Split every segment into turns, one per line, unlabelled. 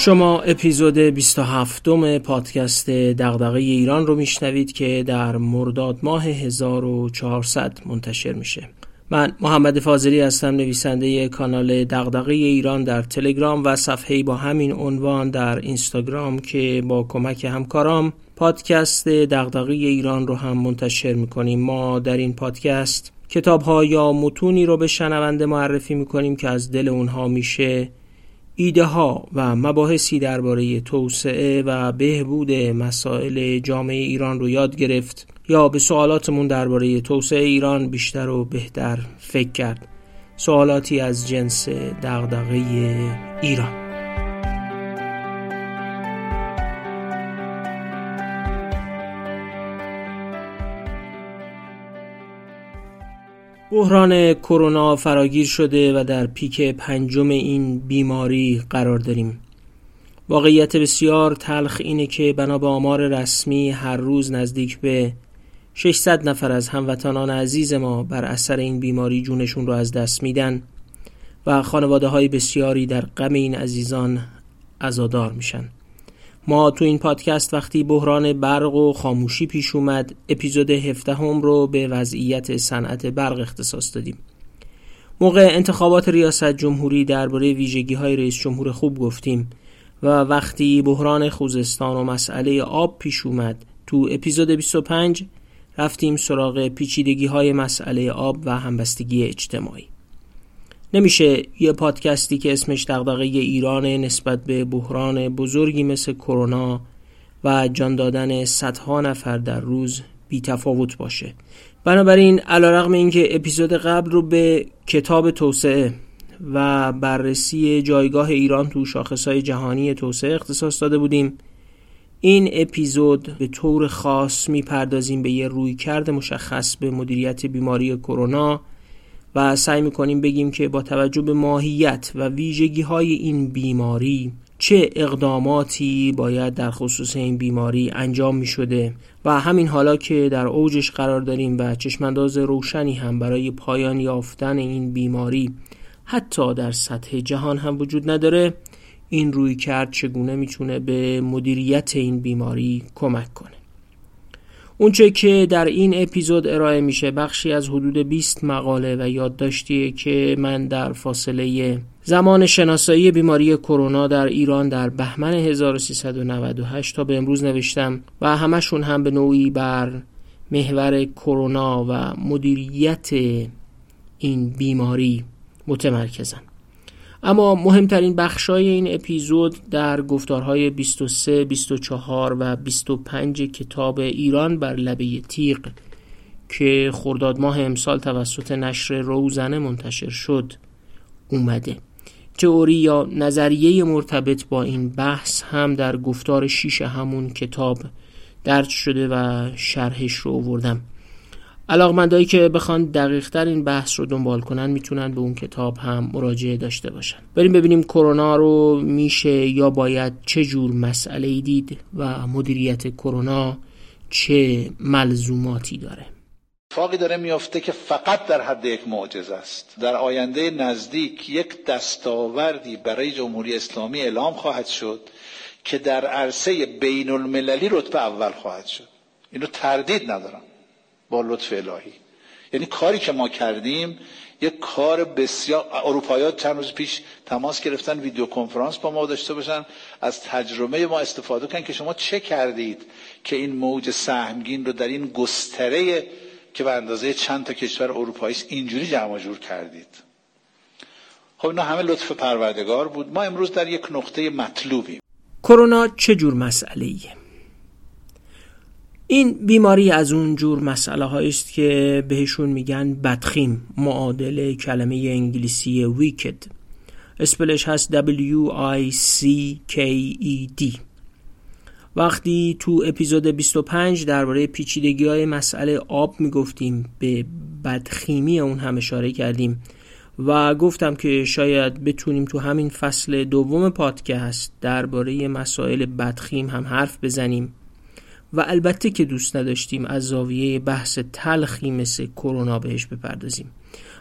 شما اپیزود 27 م پادکست دغدغه ایران رو میشنوید که در مرداد ماه 1400 منتشر میشه. من محمد فاضلی هستم نویسنده کانال دغدغه ایران در تلگرام و صفحه با همین عنوان در اینستاگرام که با کمک همکارام پادکست دغدغه ایران رو هم منتشر می‌کنیم. ما در این پادکست کتاب ها یا متونی رو به شنونده معرفی می‌کنیم که از دل اونها میشه. ایده ها و مباحثی درباره توسعه و بهبود مسائل جامعه ایران رو یاد گرفت یا به سوالاتمون درباره توسعه ایران بیشتر و بهتر فکر کرد. سوالاتی از جنس دغدغه ایران. بحران کرونا فراگیر شده و در پیک پنجم این بیماری قرار داریم. واقعیت بسیار تلخ اینه که بنا به آمار رسمی هر روز نزدیک به 600 نفر از هموطنان عزیز ما بر اثر این بیماری جونشون رو از دست میدن و خانواده های بسیاری در غم این عزیزان عزادار میشن. ما تو این پادکست وقتی بحران برق و خاموشی پیش اومد اپیزود 17 هم رو به وضعیت صنعت برق اختصاص دادیم. موقع انتخابات ریاست جمهوری درباره ویژگی های رئیس جمهور خوب گفتیم و وقتی بحران خوزستان و مسئله آب پیش اومد تو اپیزود 25 رفتیم سراغ پیچیدگی های مسئله آب و همبستگی اجتماعی. نمیشه یه پادکستی که اسمش دغدغه ایران نسبت به بحران بزرگی مثل کرونا و جان دادن صدها نفر در روز بی تفاوت باشه. بنابراین علیرغم اینکه اپیزود قبل رو به کتاب توسعه و بررسی جایگاه ایران تو شاخصهای جهانی توسعه اختصاص داده بودیم این اپیزود به طور خاص می‌پردازیم به یه رویکرد مشخص به مدیریت بیماری کرونا و سعی می‌کنیم بگیم که با توجه به ماهیت و ویژگی های این بیماری چه اقداماتی باید در خصوص این بیماری انجام می شده و همین حالا که در اوجش قرار داریم و چشمانداز روشنی هم برای پایان یافتن این بیماری حتی در سطح جهان هم وجود نداره این روی کرد چگونه می‌تونه به مدیریت این بیماری کمک کنه؟ اونچه که در این اپیزود ارائه میشه بخشی از حدود 20 مقاله و یادداشتیه که من در فاصله زمان شناسایی بیماری کرونا در ایران در بهمن 1398 تا به امروز نوشتم و همشون هم به نوعی بر محور کرونا و مدیریت این بیماری متمرکزن. اما مهمترین بخشای این اپیزود در گفتارهای 23, 24 و 25 کتاب ایران بر لبه تیغ که خرداد ماه امسال توسط نشر روزنه منتشر شد اومده. تئوری یا نظریه مرتبط با این بحث هم در گفتار شیش همون کتاب درج شده و شرحش رو آوردم. علاقمندایی که بخوان دقیق تر این بحث رو دنبال کنن می‌تونن به اون کتاب هم مراجعه داشته باشن. بریم ببینیم کرونا رو میشه یا باید چه جور مسئله دید و مدیریت کرونا چه ملزوماتی داره.
اتفاقی داره میافته که فقط در حد یک معجزه است. در آینده نزدیک یک دستاوردی برای جمهوری اسلامی اعلام خواهد شد که در عرصه بین المللی رتبه اول خواهد شد. اینو تردید ندارم. با لطف الهی. یعنی کاری که ما کردیم یک کار بسیار اروپایی چند روز پیش تماس گرفتن ویدیو کنفرانس با ما داشته باشن. از تجربه ما استفاده کنن که شما چه کردید که این موج سهمگین رو در این گستره که به اندازه چند تا کشور اروپایی اینجوری جمع جور کردید. خب اینا همه لطف پروردگار بود. ما امروز در یک نقطه مطلوبیم.
کرونا چه جور مسئله ایه؟ این بیماری از اون جور مسئله است که بهشون میگن بدخیم معادل کلمه انگلیسی ویکد اسپلش هست W-I-C-K-E-D وقتی تو اپیزود 25 درباره پیچیدگی های مسئله آب می‌گفتیم به بدخیمی اون هم اشاره کردیم و گفتم که شاید بتونیم تو همین فصل دوم پادکست درباره مسائل بدخیم هم حرف بزنیم. و البته که دوست نداشتیم از زاویه بحث تلخی مثل کرونا بهش بپردازیم.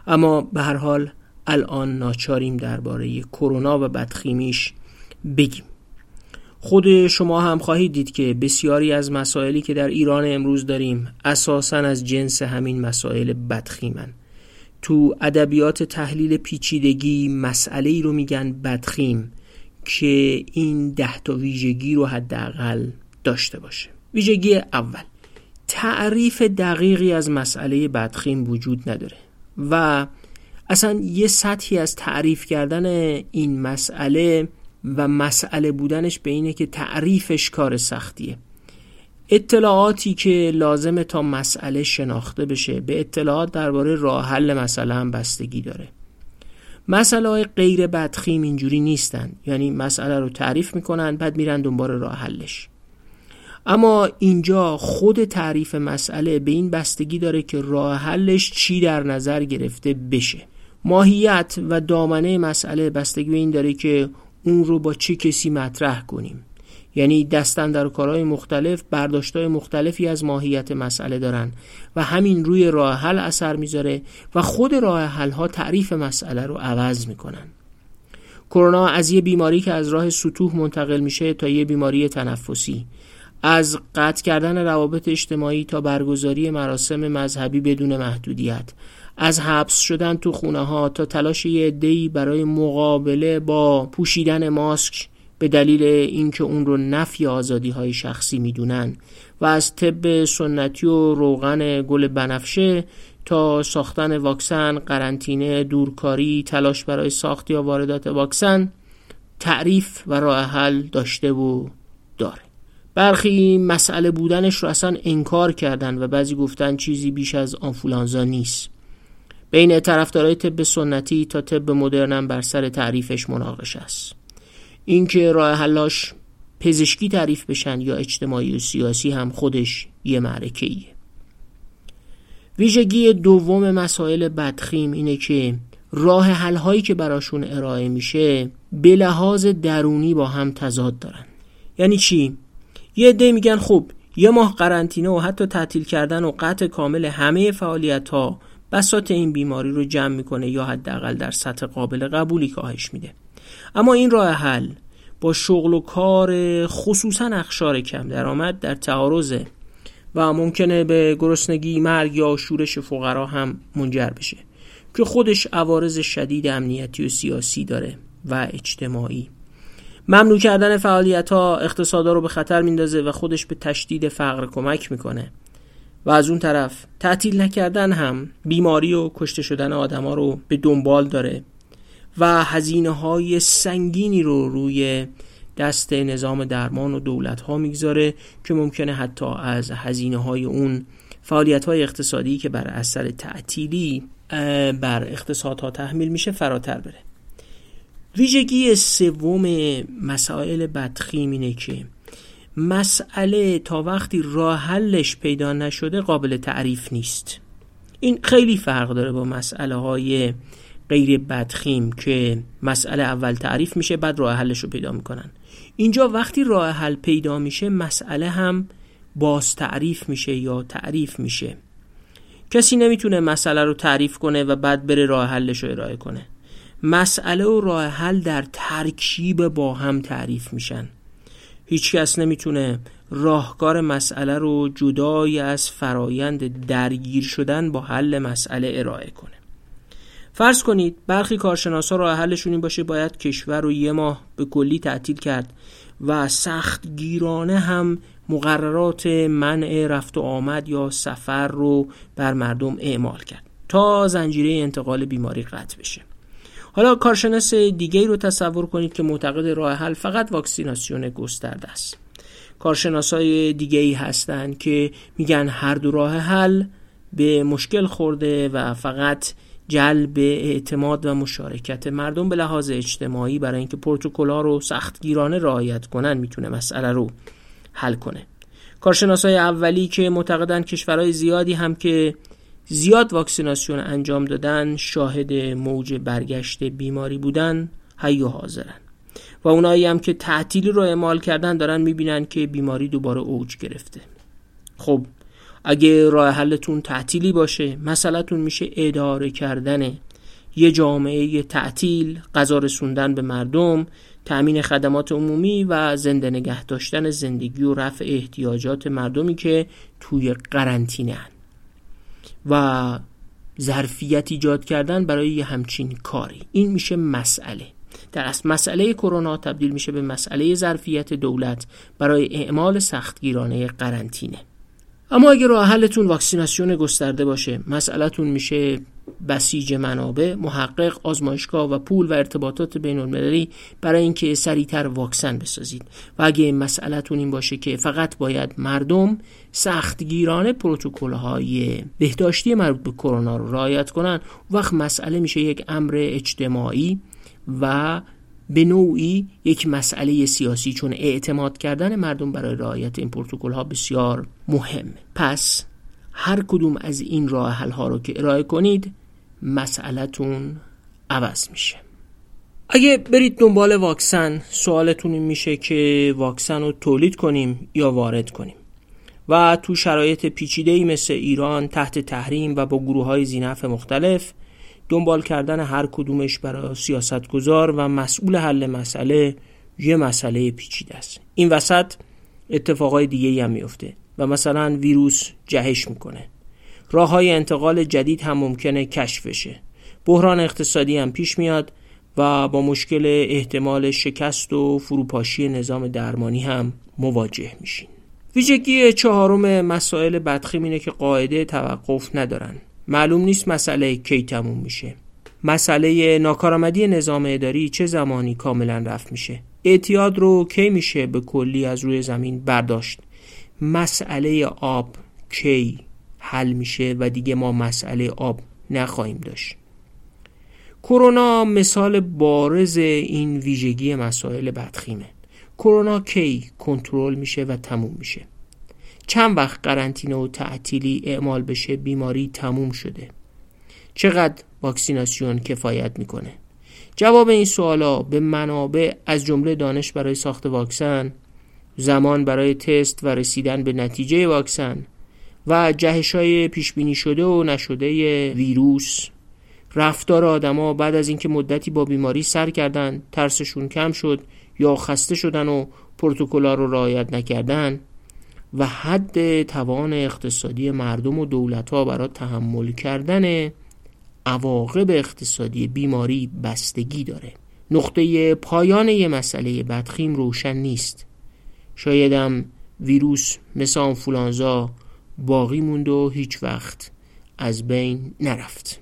اما به هر حال الان ناچاریم درباره کرونا و بدخیمیش بگیم. خود شما هم خواهید دید که بسیاری از مسائلی که در ایران امروز داریم اساسا از جنس همین مسائل بدخیمن. تو ادبیات تحلیل پیچیدگی مسئله ای رو میگن بدخیم که این ده تا ویژگی رو حداقل داشته باشه. ویژگی اول تعریف دقیقی از مسئله بدخیم وجود نداره و اصلا یه سطحی از تعریف کردن این مسئله و مسئله بودنش به اینه که تعریفش کار سختیه. اطلاعاتی که لازمه تا مسئله شناخته بشه به اطلاعات درباره راه حل مسئله هم بستگی داره. مسئله های غیر بدخیم اینجوری نیستن یعنی مسئله رو تعریف می‌کنن بعد میرن دنبال راه حلش. اما اینجا خود تعریف مسئله به این بستگی داره که راه حلش چی در نظر گرفته بشه. ماهیت و دامنه مسئله بستگی به این داره که اون رو با چه کسی مطرح کنیم. یعنی دستن در کارهای مختلف برداشتهای مختلفی از ماهیت مسئله دارن و همین روی راه حل اثر می‌ذاره و خود راه حل ها تعریف مسئله رو عوض می‌کنن. کرونا از یه بیماری که از راه سطوح منتقل میشه تا یه بیماری تنفسی. از قطع کردن روابط اجتماعی تا برگزاری مراسم مذهبی بدون محدودیت. از حبس شدن تو خونه ها تا تلاش یه عده‌ای برای مقابله با پوشیدن ماسک به دلیل اینکه اون رو نفی آزادی های شخصی می‌دونن و از طب سنتی و روغن گل بنفشه تا ساختن واکسن، قرنطینه، دورکاری، تلاش برای ساخت یا واردات واکسن تعریف و راه حل داشته و داره. برخی مسئله بودنش رو اصلا انکار کردن و بعضی گفتن چیزی بیش از آنفولانزا نیست. بین طرفدارای طب سنتی تا طب مدرنم بر سر تعریفش مناقشه است. اینکه راه حلاش پزشکی تعریف بشن یا اجتماعی و سیاسی هم خودش یه معرکه ایه. ویژگی دوم مسائل بدخیم اینه که راه حل هایی که براشون ارائه میشه به لحاظ درونی با هم تضاد دارن. یعنی چی؟ یه عده میگن خب یه ماه قرنطینه و حتی تعطیل کردن و قطع کامل همه فعالیت ها بسات این بیماری رو جمع می‌کنه یا حداقل در سطح قابل قبولی کاهش میده. اما این راه حل با شغل و کار خصوصا اخشار کم درآمد در تعارضه و ممکنه به گرسنگی مرگ یا شورش فقرا هم منجر بشه که خودش عوارض شدید امنیتی و سیاسی داره و اجتماعی. ممنوع کردن فعالیت ها اقتصادا رو به خطر میندازه و خودش به تشدید فقر کمک می‌کنه. و از اون طرف تعطیل نکردن هم بیماری و کشته شدن آدما رو به دنبال داره و هزینه های سنگینی رو روی دست نظام درمان و دولت ها می‌گذاره که ممکنه حتی از هزینه های اون فعالیت های اقتصادی که بر اثر تعطیلی بر اقتصادها تحمیل میشه فراتر بره. ویژگی سوم مسائل بدخیم اینه که مسئله تا وقتی راه حلش پیدا نشده قابل تعریف نیست. این خیلی فرق داره با مسئله های غیر بدخیم که مسئله اول تعریف میشه بعد راه حلش رو پیدا می‌کنن. اینجا وقتی راه حل پیدا میشه مسئله هم باز تعریف میشه یا تعریف میشه. کسی نمی‌تونه مسئله رو تعریف کنه و بعد بره راه حلش رو ارائه کنه. مسئله و راه حل در ترکیب با هم تعریف میشن. هیچ کس نمی‌تونه راهکار مسئله رو جدای از فرایند درگیر شدن با حل مسئله ارائه کنه. فرض کنید برخی کارشناسا راه حلشون این باشه باید کشور رو یه ماه به کلی تعطیل کرد و سخت گیرانه هم مقررات منع رفت و آمد یا سفر رو بر مردم اعمال کرد تا زنجیره انتقال بیماری قطع بشه. حالا کارشناس دیگه رو تصور کنید که معتقد راه حل فقط واکسیناسیون گسترده است. کارشناسای دیگه ای هستند که میگن هر دو راه حل به مشکل خورده و فقط جلب اعتماد و مشارکت مردم به لحاظ اجتماعی برای اینکه پروتکل‌ها رو سختگیرانه رعایت کنن می‌تونه مسئله رو حل کنه. کارشناسای اولی که معتقدن کشورهای زیادی هم که زیاد واکسیناسیون انجام دادن شاهد موج برگشت بیماری بودن حی و حاضرن. و اونایی هم که تعطیلی رو اعمال کردن دارن می‌بینن که بیماری دوباره اوج گرفته. خب اگه راه حلتون تعطیلی باشه مسئلهتون میشه اداره کردن. یه جامعه تعطیل قضا رسوندن به مردم تأمین خدمات عمومی و زنده نگه داشتن زندگی و رفع احتیاجات مردمی که توی قرنطینه و ظرفیت ایجاد کردن برای یه همچین کاری. این میشه مسئله. در اصل مسئله کرونا تبدیل میشه به مسئله ظرفیت دولت برای اعمال سختگیرانه قرنطینه. اما اگه راه حلتون واکسیناسیون گسترده باشه مسئلهتون میشه بسیج منابع محقق آزمایشگاه و پول و ارتباطات بین المللی برای اینکه سریعتر واکسن بسازید. و اگه مسئلهتون این باشه که فقط باید مردم سختگیرانه پروتکل های بهداشتی مربوط به کرونا رو رعایت کنن وقت مسئله میشه یک امر اجتماعی و به نوعی یک مسئله سیاسی چون اعتماد کردن مردم برای رعایت این پروتکل ها بسیار مهم. پس هر کدوم از این راه حل ها رو که ارائه کنید مسئلهتون عوض میشه. اگه برید دنبال واکسن سوالتون این میشه که واکسن رو تولید کنیم یا وارد کنیم. و تو شرایط پیچیده مثل ایران تحت تحریم و با گروه های زینف مختلف دنبال کردن هر کدومش برای سیاستگزار و مسئول حل مسئله یه مسئله پیچیده است. این وسط اتفاقای دیگه هم میفته و مثلا ویروس جهش می‌کنه. راه های انتقال جدید هم ممکنه کشف بشه. بحران اقتصادی هم پیش میاد و با مشکل احتمال شکست و فروپاشی نظام درمانی هم مواجه میشین. ویژگی چهارم مسائل بدخیم اینه که قاعده توقف ندارن. معلوم نیست مسئله کی تموم میشه. مسئله ناکارآمدی نظام اداری چه زمانی کاملا رفت میشه. اعتیاد رو کی میشه به کلی از روی زمین برداشت؟ مسئله آب کی حل میشه و دیگه ما مسئله آب نخواهیم داشت. کرونا مثال بارز این ویژگی مسائل بدخیمه. کرونا کی کنترل میشه و تموم میشه. چند وقت قرنطینه و تعطیلی اعمال بشه بیماری تموم شده. چقدر واکسیناسیون کفایت می‌کنه؟ جواب این سوالا به منابع از جمله دانش برای ساخت واکسن زمان برای تست و رسیدن به نتیجه واکسن و جهش های پیش بینی شده و نشده ویروس. رفتار آدما بعد از اینکه مدتی با بیماری سر کردن ترسشون کم شد یا خسته شدن و پروتکل‌ها رو رعایت نکردن و حد توان اقتصادی مردم و دولت ها برای تحمل کردن عواقب اقتصادی بیماری بستگی داره. نقطه پایان یه مسئله بدخیم روشن نیست. شایدم ویروس مثل آنفولانزا باقی موند و هیچ وقت از بین نرفت.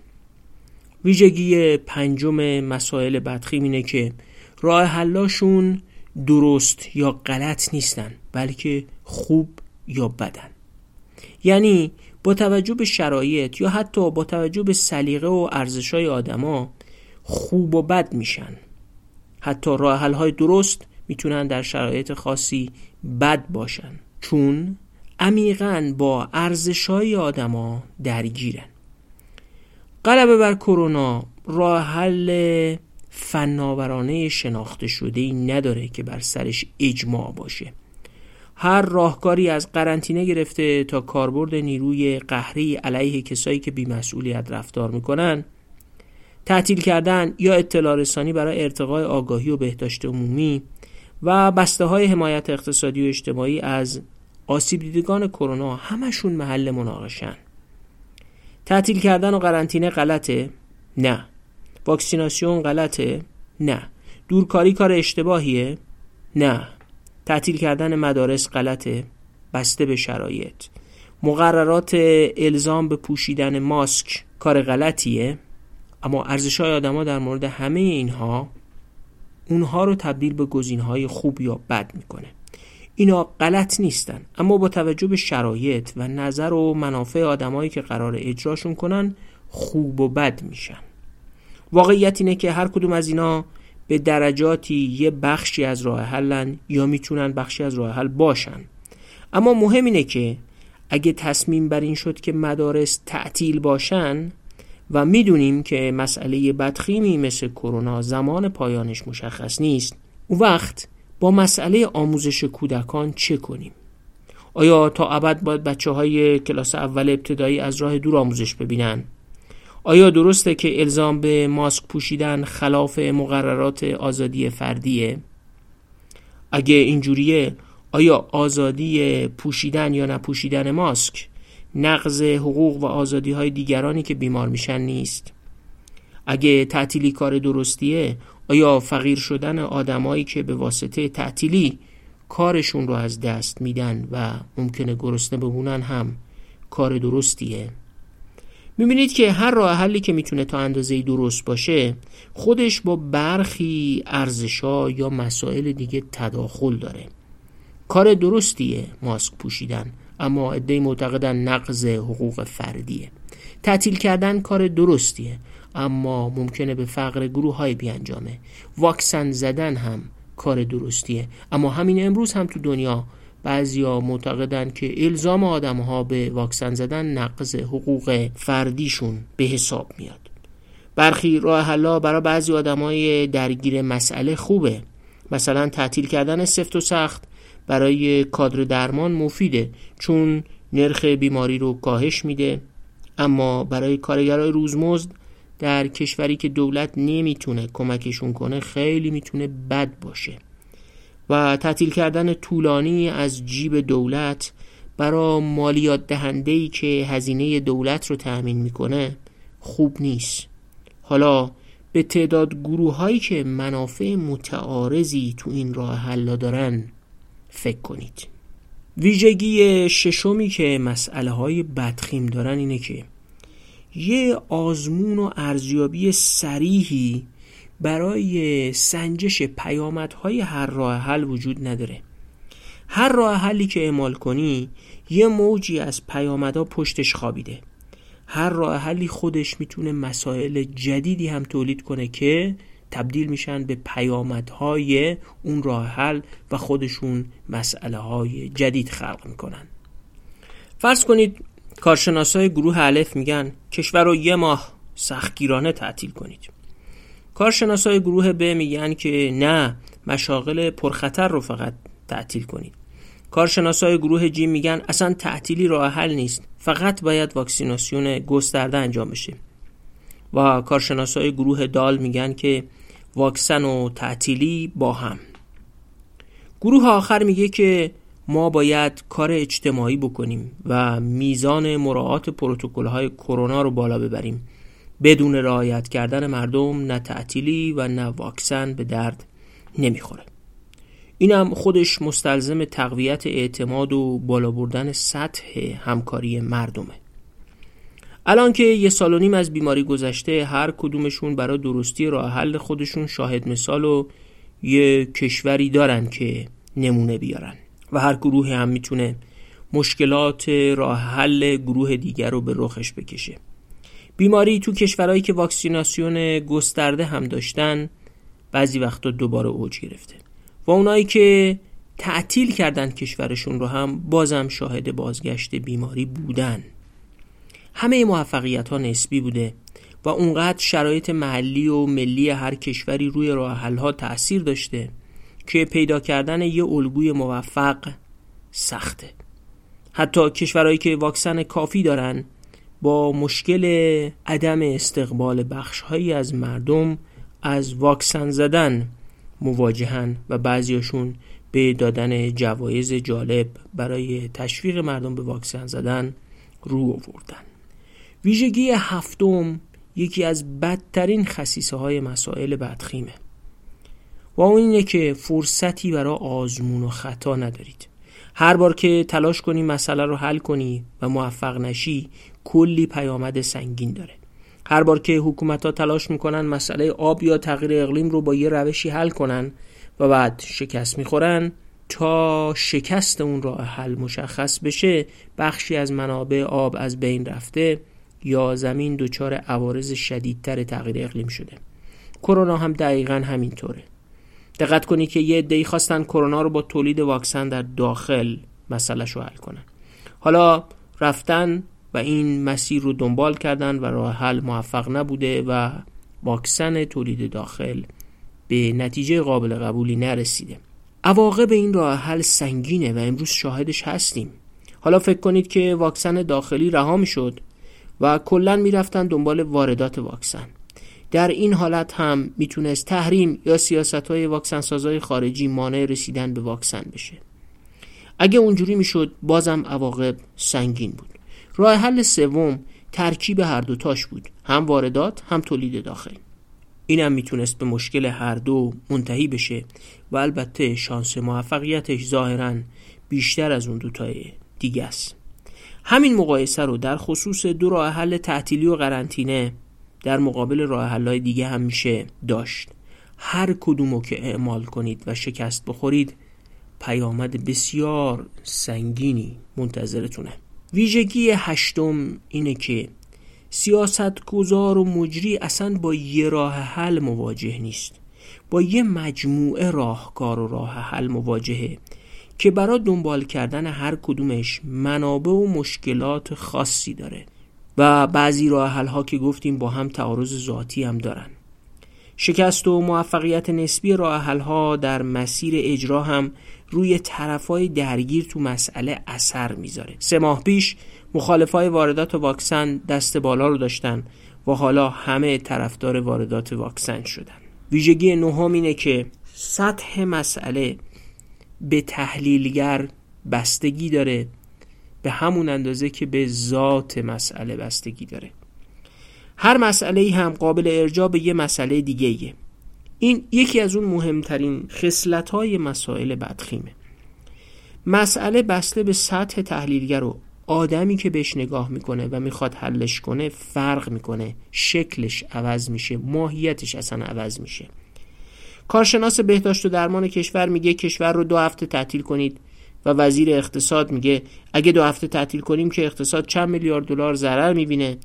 ویژگی پنجم مسائل بدخیم اینه که راه حلاشون درست یا غلط نیستن بلکه خوب یا بدن. یعنی با توجه به شرایط یا حتی با توجه به سلیقه و ارزشهای آدما خوب و بد میشن. حتی راه های درست می‌تونن در شرایط خاصی بد باشن. چون عمیقا با ارزشهای آدما درگیرن. غلبه بر کرونا راه حل فناورانه شناخته شده ای نداره که بر سرش اجماع باشه. هر راهکاری از قرنطینه گرفته تا کاربرد نیروی قهری علیه کسایی که بیمسئولیت رفتار می‌کنن تعطیل کردن یا اطلاع رسانی برای ارتقای آگاهی و بهداشت عمومی و بسته های حمایت اقتصادی و اجتماعی از آسیب دیدگان کرونا همشون محل مناقشن. تعطیل کردن و قرنطینه غلطه؟ نه. واکسیناسیون غلطه؟ نه. دورکاری کار اشتباهیه؟ نه. تعطیل کردن مدارس غلطه؟ بسته به شرایط. مقررات الزام به پوشیدن ماسک کار غلطیه؟ اما ارزش های در مورد همه اینها اونها رو تبدیل به گزینه های خوب یا بد می‌کنه. اینا غلط نیستن اما با توجه به شرایط و نظر و منافع آدمایی که قرار اجراشون کنن خوب و بد میشن. واقعیت اینه که هر کدوم از اینا به درجاتی یه بخشی از راه حلن یا می‌تونن بخشی از راه حل باشن. اما مهم اینه که اگه تصمیم بر این شد که مدارس تعطیل باشن و می‌دونیم که مسئله بدخیمی مثل کرونا زمان پایانش مشخص نیست. او وقت با مسئله آموزش کودکان چه کنیم؟ آیا تا ابد باید بچه های کلاس اول ابتدایی از راه دور آموزش ببینن؟ آیا درسته که الزام به ماسک پوشیدن خلاف مقررات آزادی فردیه؟ اگه اینجوریه آیا آزادی پوشیدن یا نپوشیدن ماسک نقض حقوق و آزادی های دیگرانی که بیمار میشن نیست؟ اگه تعطیلی کار درستیه آیا فقیر شدن آدمایی که به واسطه تعطیلی کارشون رو از دست میدن و ممکنه گرسنه بمونن هم کار درستیه؟ می‌بینید که هر راه حلی که می‌تونه تا اندازه درست باشه خودش با برخی ارزشا یا مسائل دیگه تداخل داره. کار درستیه ماسک پوشیدن. اما عده معتقدن نقض حقوق فردیه. تعطیل کردن کار درستیه اما ممکنه به فقر گروه های بیانجامه. واکسن زدن هم کار درستیه. اما همین امروز هم تو دنیا بعضیا معتقدن که الزام آدم ها به واکسن زدن نقض حقوق فردیشون به حساب میاد. برخی راه حلا برای بعضی آدمای درگیر مسئله خوبه. مثلا تعطیل کردن سفت و سخت برای کادر درمان مفیده چون نرخ بیماری رو کاهش میده. اما برای کارگرای روزمزد در کشوری که دولت نمی‌تونه کمکشون کنه خیلی می‌تونه بد باشه. و تعطیل کردن طولانی از جیب دولت برای مالیات دهنده که هزینه دولت رو تأمین می‌کنه خوب نیست. حالا به تعداد گروه هایی که منافع متعارضی تو این راه حل دارن فکر کنید. ویژگی ششمی که مسئله های بدخیم دارن اینه که یه آزمون و ارزیابی سریحی برای سنجش پیامدهای هر راه حل وجود نداره. هر راه حلی که اعمال کنی یه موجی از پیامدها پشتش خوابیده. هر راه حلی خودش می‌تونه مسائل جدیدی هم تولید کنه که تبدیل میشن به پیامدهای اون راه حل و خودشون مسئله های جدید خلق می‌کنن. فرض کنید کارشناسای گروه الف میگن کشور رو یه ماه سختگیرانه تعطیل کنید. کارشناسای گروه ب میگن که نه مشاغل پرخطر رو فقط تعطیل کنید. کارشناسای گروه جی میگن اصلا تعطیلی راه حل نیست فقط باید واکسیناسیون گسترده انجام بشه. و کارشناسای گروه دال میگن که واکسن و تعطیلی با هم. گروه آخر میگه که ما باید کار اجتماعی بکنیم و میزان مراعات پروتکل های کرونا رو بالا ببریم. بدون رعایت کردن مردم نه تعطیلی و نه واکسن به درد نمی‌خوره. اینم خودش مستلزم تقویت اعتماد و بالا بردن سطح همکاری مردمه. الان که یه سال و نیم از بیماری گذشته هر کدومشون برای درستی راه حل خودشون شاهد مثال و یه کشوری دارن که نمونه بیارن و هر گروه هم می‌تونه مشکلات راه حل گروه دیگر رو به رخش بکشه. بیماری تو کشورهایی که واکسیناسیون گسترده هم داشتن بعضی وقتا دوباره اوج گرفته و اونایی که تعطیل کردن کشورشون رو هم بازم شاهد بازگشت بیماری بودن. همه موفقیت ها نسبی بوده و اونقدر شرایط محلی و ملی هر کشوری روی راه ها تأثیر داشته که پیدا کردن یه الگوی موفق سخته. حتی کشورهایی که واکسن کافی دارن با مشکل عدم استقبال بخشهایی از مردم از واکسن زدن مواجهن و بعضیاشون به دادن جوایز جالب برای تشویق مردم به واکسن زدن رو آوردن. ویژگی هفتم یکی از بدترین خصیصه های مسائل بدخیمه. و اون اینه که فرصتی برای آزمون و خطا ندارید. هر بار که تلاش کنی مسئله رو حل کنی و موفق نشی کلی پیامد سنگین داره. هر بار که حکومت ها تلاش می‌کنن مسئله آب یا تغییر اقلیم رو با یه روشی حل کنن و بعد شکست می‌خورن تا شکست اون راه حل مشخص بشه بخشی از منابع آب از بین رفته یا زمین دچار عوارض شدیدتر تغییر اقلیم شده. کرونا هم دقیقا همینطوره. دقت کنید که یه عده‌ای خواستن کرونا رو با تولید واکسن در داخل مسئله رو حل کنن. حالا رفتن و این مسیر رو دنبال کردن و راه حل موفق نبوده و واکسن تولید داخل به نتیجه قابل قبولی نرسیده. عواقب این راه حل سنگینه و امروز شاهدش هستیم. حالا فکر کنید که واکسن داخلی رها شد و کلا می‌رفتن دنبال واردات واکسن. در این حالت هم می‌تونست تحریم یا سیاست های واکسن سازای خارجی مانع رسیدن به واکسن بشه. اگه اونجوری می‌شد بازم عواقب سنگین بود. راه حل سوم ترکیب هر دوتاش بود هم واردات هم تولید داخل. اینم می‌تونست به مشکل هر دو منتهی بشه و البته شانس موفقیتش ظاهرا بیشتر از اون دوتای دیگه است. همین مقایسه رو در خصوص دو راه حل تعطیلی و قرنطینه در مقابل راه حلهای دیگه هم میشه داشت. هر کدومو که اعمال کنید و شکست بخورید پیامد بسیار سنگینی منتظرتونه. ویژگی هشتم اینه که سیاست گذار و مجری اصلا با یه راه حل مواجه نیست. با یه مجموعه راهکار و راه حل مواجهه. که برای دنبال کردن هر کدومش منابع و مشکلات خاصی داره. و بعضی راه حل ها که گفتیم با هم تعارض ذاتی هم دارن. شکست و موفقیت نسبی راه ها در مسیر اجرا هم روی طرفای درگیر تو مسئله اثر می‌ذاره. سه ماه پیش مخالفای واردات واکسن دست بالا رو داشتن و حالا همه طرفدار واردات واکسن شدن. ویژگی نهم اینه که سطح مسئله به تحلیلگر بستگی داره به همون اندازه که به ذات مسئله بستگی داره. هر مسئله ای هم قابل ارجاع به یه مسئله دیگه ایه. این یکی از اون مهمترین خصلت های مسائل بدخیمه. مسئله بسته به سطح تحلیلگر و آدمی که بهش نگاه می‌کنه و می‌خواد حلش کنه فرق می‌کنه. شکلش عوض میشه ماهیتش اصلا عوض میشه. کارشناس بهداشت و درمان کشور میگه کشور رو دو هفته تعطیل کنید. و وزیر اقتصاد میگه اگه دو هفته تعطیل کنیم که اقتصاد چند میلیارد دلار ضرر می‌بینه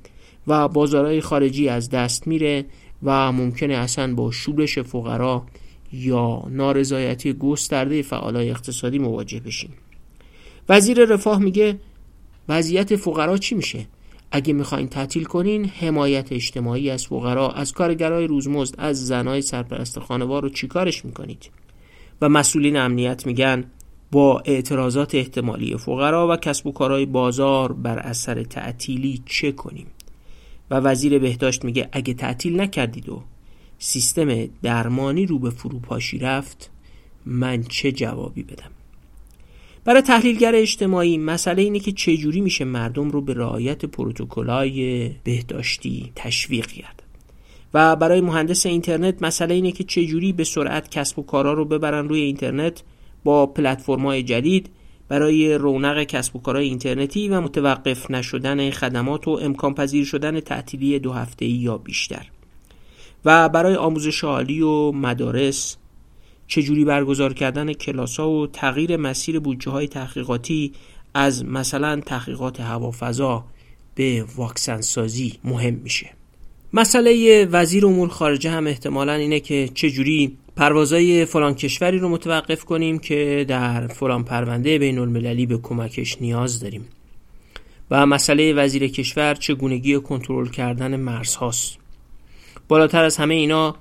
و بازارهای خارجی از دست میره و ممکنه اصلا با شورش فقرا یا نارضایتی گسترده فعالای اقتصادی مواجه بشیم. وزیر رفاه میگه وضعیت فقرا چی میشه؟ اگه می‌خواین تعطیل کنین حمایت اجتماعی از فقرا از کارگرای روزمزد از زنای سرپرست خانوار رو چیکارش می‌کنید؟ و مسئولین امنیت میگن با اعتراضات احتمالی فقرا و کسب و کارهای بازار بر اثر تعطیلی چه کنیم؟ و وزیر بهداشت میگه اگه تعطیل نکردید و سیستم درمانی رو به فروپاشی رفت من چه جوابی بدم؟ برای تحلیلگر اجتماعی مسئله اینه که چجوری میشه مردم رو به رعایت پروتکلای بهداشتی تشویق کرد. و برای مهندس اینترنت مسئله اینه که چجوری به سرعت کسب و کارا رو ببرن روی اینترنت با پلتفرم‌های جدید برای رونق کسب و کارهای اینترنتی و متوقف نشدن خدمات و امکان پذیر شدن تعطیلی دو هفته یا بیشتر. و برای آموزش عالی و مدارس چجوری برگزار کردن کلاس ها و تغییر مسیر بودجه های تحقیقاتی از مثلا تحقیقات هوافضا به واکسن سازی مهم میشه. مسئله وزیر امور خارجه هم احتمالا اینه که چجوری پروازهای فلان کشوری رو متوقف کنیم که در فلان پرونده بین المللی به کمکش نیاز داریم. و مسئله وزیر کشور چگونگی کنترل کردن مرزهاست. بالاتر از همه اینا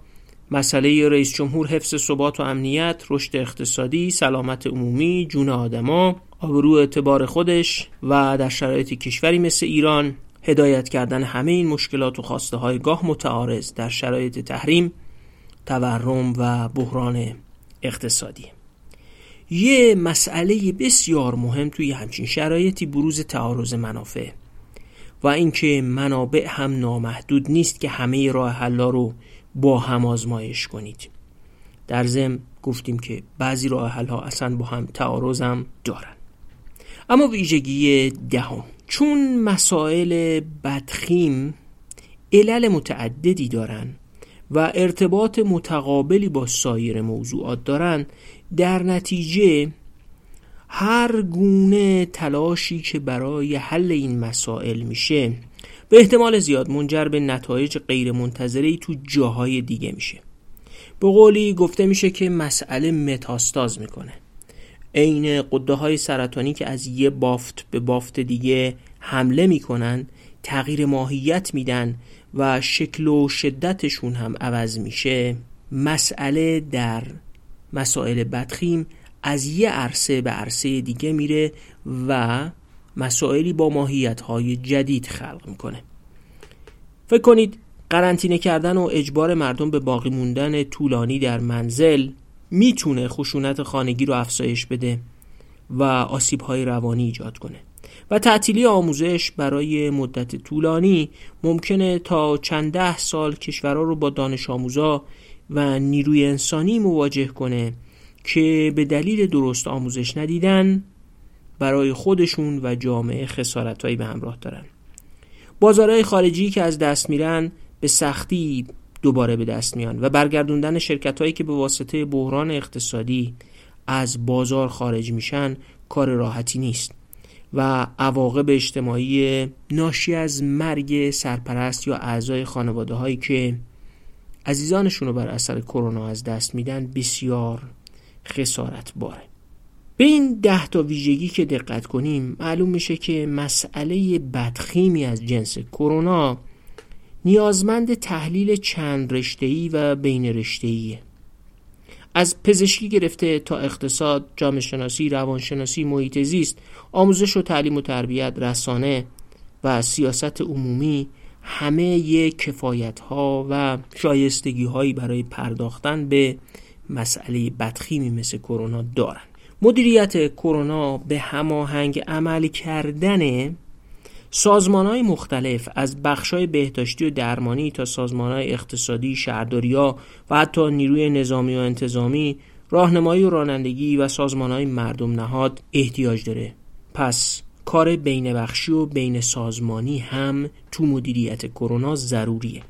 مسئله رئیس جمهور حفظ ثبات و امنیت رشد اقتصادی سلامت عمومی جون آدما آبرو اعتبار خودش و در شرایط کشوری مثل ایران هدایت کردن همه این مشکلات و خواسته های گاه متعارض در شرایط تحریم تورم و بحران اقتصادی. یه مسئله بسیار مهم توی همچین شرایطی بروز تعارض منافع و اینکه منابع هم نامحدود نیست که همه راه حلا رو با هم آزمایش کنید. در ضمن گفتیم که بعضی راه ها اصلا با هم تعارض هم دارن. اما ویژگی دهم. چون مسائل بدخیم علل متعددی دارن و ارتباط متقابلی با سایر موضوعات دارن در نتیجه هر گونه تلاشی که برای حل این مسائل میشه به احتمال زیاد منجر به نتایج غیر منتظری تو جاهای دیگه میشه. به قولی گفته میشه که مسئله متاستاز می‌کنه. عین قده های سرطانی که از یه بافت به بافت دیگه حمله می‌کنن تغییر ماهیت میدن و شکل و شدتشون هم عوض میشه. مسئله در مسائل بدخیم از یه عرصه به عرصه دیگه میره و مسائلی با ماهیت های جدید خلق می‌کنه. فکر کنید قرنطینه کردن و اجبار مردم به باقی موندن طولانی در منزل می‌تونه خشونت خانگی رو افزایش بده و آسیب های روانی ایجاد کنه. و تعطیلی آموزش برای مدت طولانی ممکنه تا چند ده سال کشورها رو با دانش آموزا و نیروی انسانی مواجه کنه که به دلیل درست آموزش ندیدن برای خودشون و جامعه خسارتهایی به همراه دارن. بازارهای خارجی که از دست میرن به سختی دوباره به دست میان و برگردوندن شرکت هایی که به واسطه بحران اقتصادی از بازار خارج میشن کار راحتی نیست و عواقب اجتماعی ناشی از مرگ سرپرست یا اعضای خانواده هایی که عزیزانشون رو بر اثر کرونا از دست میدن بسیار خسارت باره به این ده تا ویژگی که دقت کنیم معلوم میشه که مسئله بدخیمی از جنس کرونا نیازمند تحلیل چند رشته‌ای و بین رشته‌ایه. از پزشکی گرفته تا اقتصاد، جامعه شناسی، روانشناسی، محیط زیست، آموزش و تعلیم و تربیت، رسانه و سیاست عمومی همه یک کفایت ها و شایستگی هایی برای پرداختن به مسئله بدخیمی مثل کرونا دارن. مدیریت کرونا به هماهنگ عمل کردن سازمان های مختلف از بخش های بهداشتی و درمانی تا سازمان های اقتصادی، شهرداری ها و حتی نیروی نظامی و انتظامی راهنمایی و رانندگی و سازمان های مردم نهاد احتیاج داره. پس کار بین بخشی و بین سازمانی هم تو مدیریت کرونا ضروریه.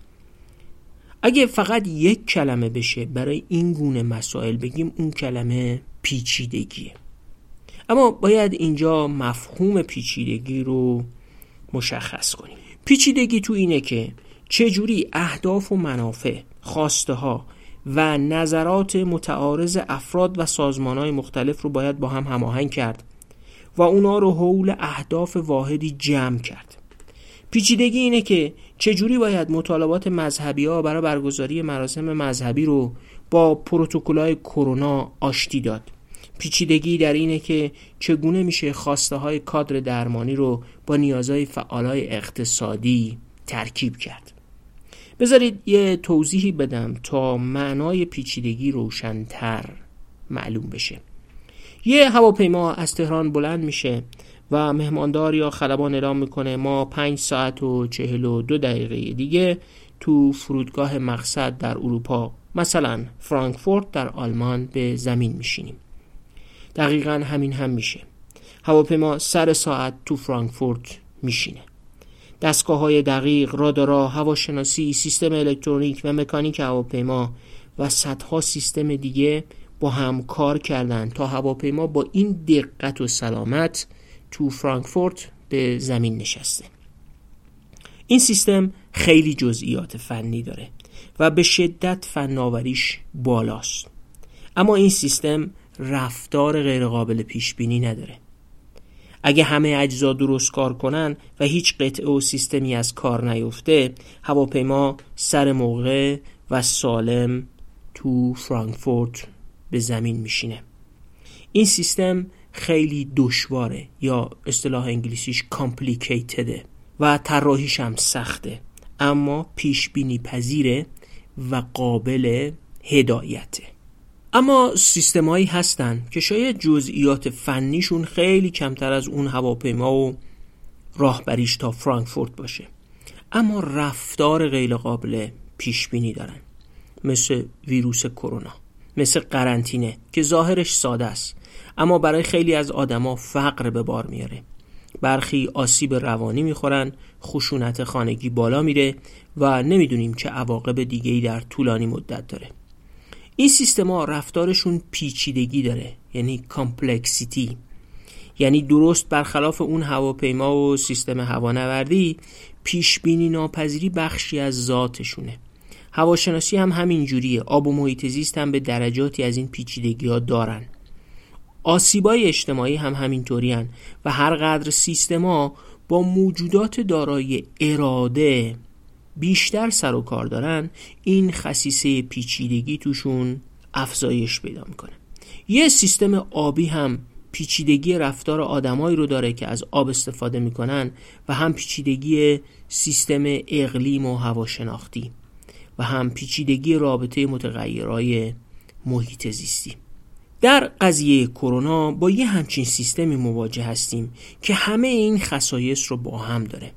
اگه فقط یک کلمه بشه برای این گونه مسائل بگیم اون کلمه پیچیدگیه. اما باید اینجا مفهوم پیچیدگی رو مشخص کنیم. پیچیدگی تو اینه که چجوری اهداف و منافع خواسته ها و نظرات متعارض افراد و سازمان های مختلف رو باید با هم هماهنگ کرد و اونا رو حول اهداف واحدی جمع کرد. پیچیدگی اینه که چجوری باید مطالبات مذهبی ها برای برگزاری مراسم مذهبی رو با پروتکل‌های کرونا آشتی داد. پیچیدگی در اینه که چگونه میشه خواسته های کادر درمانی رو با نیازهای فعالای اقتصادی ترکیب کرد. بذارید یه توضیحی بدم تا معنای پیچیدگی روشنتر معلوم بشه. یه هواپیما از تهران بلند میشه. و مهماندار یا خلبان اعلام می‌کنه ما پنج ساعت و چهل و دو دقیقه دیگه تو فرودگاه مقصد در اروپا مثلا فرانکفورت در آلمان به زمین میشینیم. دقیقا همین هم میشه. هواپیما سر ساعت تو فرانکفورت میشینه. دستگاه های دقیق، رادارا، هواشناسی، سیستم الکترونیک و مکانیک هواپیما و صدها سیستم دیگه با هم کار کردن تا هواپیما با این دقت و سلامت تو فرانکفورت به زمین نشسته. این سیستم خیلی جزئیات فنی داره و به شدت فناوریش بالاست. اما این سیستم رفتار غیرقابل پیش بینی نداره. اگه همه اجزا درست کار کنن و هیچ قطعه و سیستمی از کار نیفته هواپیما سر موقع و سالم تو فرانکفورت به زمین میشینه. این سیستم خیلی دشواره یا اصطلاح انگلیسیش کامپلیکیتده و طراحیش هم سخته اما پیش بینی پذیره و قابل هدایته. اما سیستمایی هستن که شاید جزئیات فنیشون خیلی کمتر از اون هواپیما و راهبریش تا فرانکفورت باشه. اما رفتار غیر قابل پیش بینی دارن. مثل ویروس کرونا مثل قرنطینه که ظاهرش ساده است. اما برای خیلی از آدما فقر به بار میاره. برخی آسیب روانی می‌خورن خشونت خانگی بالا میره و نمی‌دونیم چه عواقب دیگه ای در طولانی مدت داره. این سیستما رفتارشون پیچیدگی داره یعنی complexity. یعنی درست برخلاف اون هواپیما و سیستم هوانوردی پیش بینی ناپذیری بخشی از ذاتشونه. هواشناسی هم همین جوریه آب و محیط زیست هم به درجاتی از این پیچیدگی ها دارن. آسیبای اجتماعی هم همینطوری هن و هر قدر سیستما با موجودات دارای اراده بیشتر سر و کار دارن این خصیصه پیچیدگی توشون افزایش پیدا می‌کنه. یه سیستم آبی هم پیچیدگی رفتار آدمایی رو داره که از آب استفاده می‌کنن و هم پیچیدگی سیستم اقلیم و هواشناختی و هم پیچیدگی رابطه متغیرهای محیط زیستی. در قضیه کرونا با یه همچین سیستمی مواجه هستیم که همه این خصایص رو با هم داره.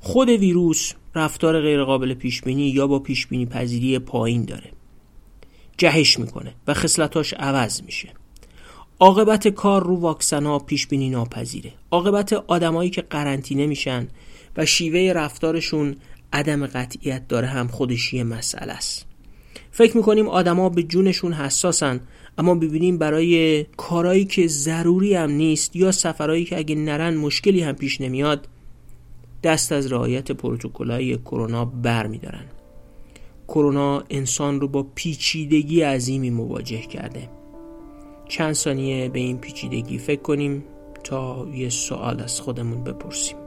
خود ویروس رفتار غیرقابل پیش بینی یا با پیش بینی پذیری پایین داره. جهش می‌کنه و خصلتاش عوض میشه. عاقبت کار رو واکسن ها پیش بینی ناپذیره. عاقبت آدمایی که قرنطینه میشن و شیوه رفتارشون عدم قطعیت داره هم خودش یه مسئله است. فکر می‌کنیم آدما به جونشون حساسن اما ببینیم برای کارهایی که ضروری هم نیست یا سفرهایی که اگه نرن مشکلی هم پیش نمیاد دست از رعایت پروتکل‌های کرونا برمیدارن. کرونا انسان رو با پیچیدگی عظیمی مواجه کرده. چند ثانیه به این پیچیدگی فکر کنیم تا یه سوال از خودمون بپرسیم.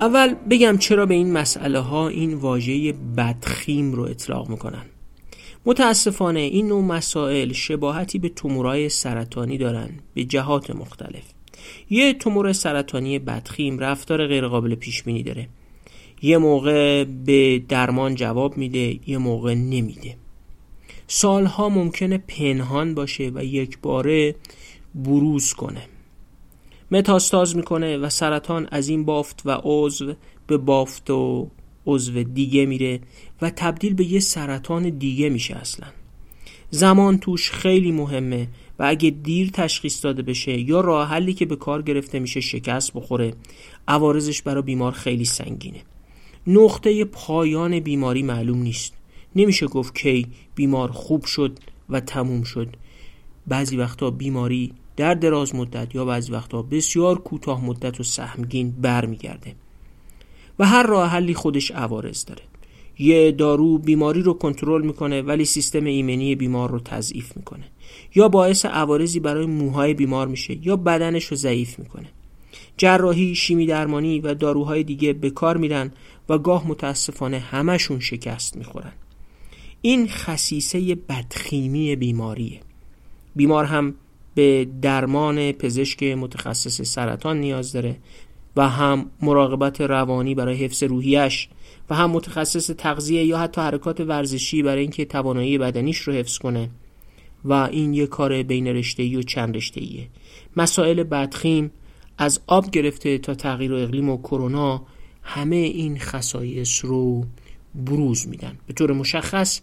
اول بگم چرا به این مسئله ها این واژه بدخیم رو اطلاق می‌کنن. متاسفانه این نوع مسائل شباهتی به تومورای سرطانی دارن به جهات مختلف. یه تومور سرطانی بدخیم رفتار غیرقابل پیش بینی داره. یه موقع به درمان جواب میده یه موقع نمیده. سالها ممکنه پنهان باشه و یک باره بروز کنه. متاستاز می‌کنه و سرطان از این بافت و عضو به بافت و عضو دیگه میره و تبدیل به یه سرطان دیگه میشه اصلا. زمان توش خیلی مهمه و اگه دیر تشخیص داده بشه یا راه حلی که به کار گرفته میشه شکست بخوره عوارضش برای بیمار خیلی سنگینه. نقطه پایان بیماری معلوم نیست. نمیشه گفت کی بیمار خوب شد و تموم شد. بعضی وقتا بیماری در دراز مدت یا بعضی وقتا بسیار کوتاه مدت و سهمگین برمیگرده و هر راه حلی خودش عوارض داره. یه دارو بیماری رو کنترل می‌کنه ولی سیستم ایمنی بیمار رو تضعیف می‌کنه. یا باعث عوارضی برای موهای بیمار میشه یا بدنش رو ضعیف می‌کنه. جراحی، شیمی درمانی و داروهای دیگه به کار میرن و گاه متاسفانه همشون شکست می‌خورن. این خصیصه بدخیمی بیماریه. بیمار هم به درمان پزشک متخصص سرطان نیاز داره و هم مراقبت روانی برای حفظ روحیش و هم متخصص تغذیه یا حتی حرکات ورزشی برای اینکه توانایی بدنیش رو حفظ کنه. و این یه کار بین رشته و چند رشته ایه مسائل بدخیم از آب گرفته تا تغییر و اقلیم و کرونا همه این خصایص رو بروز میدن. به طور مشخص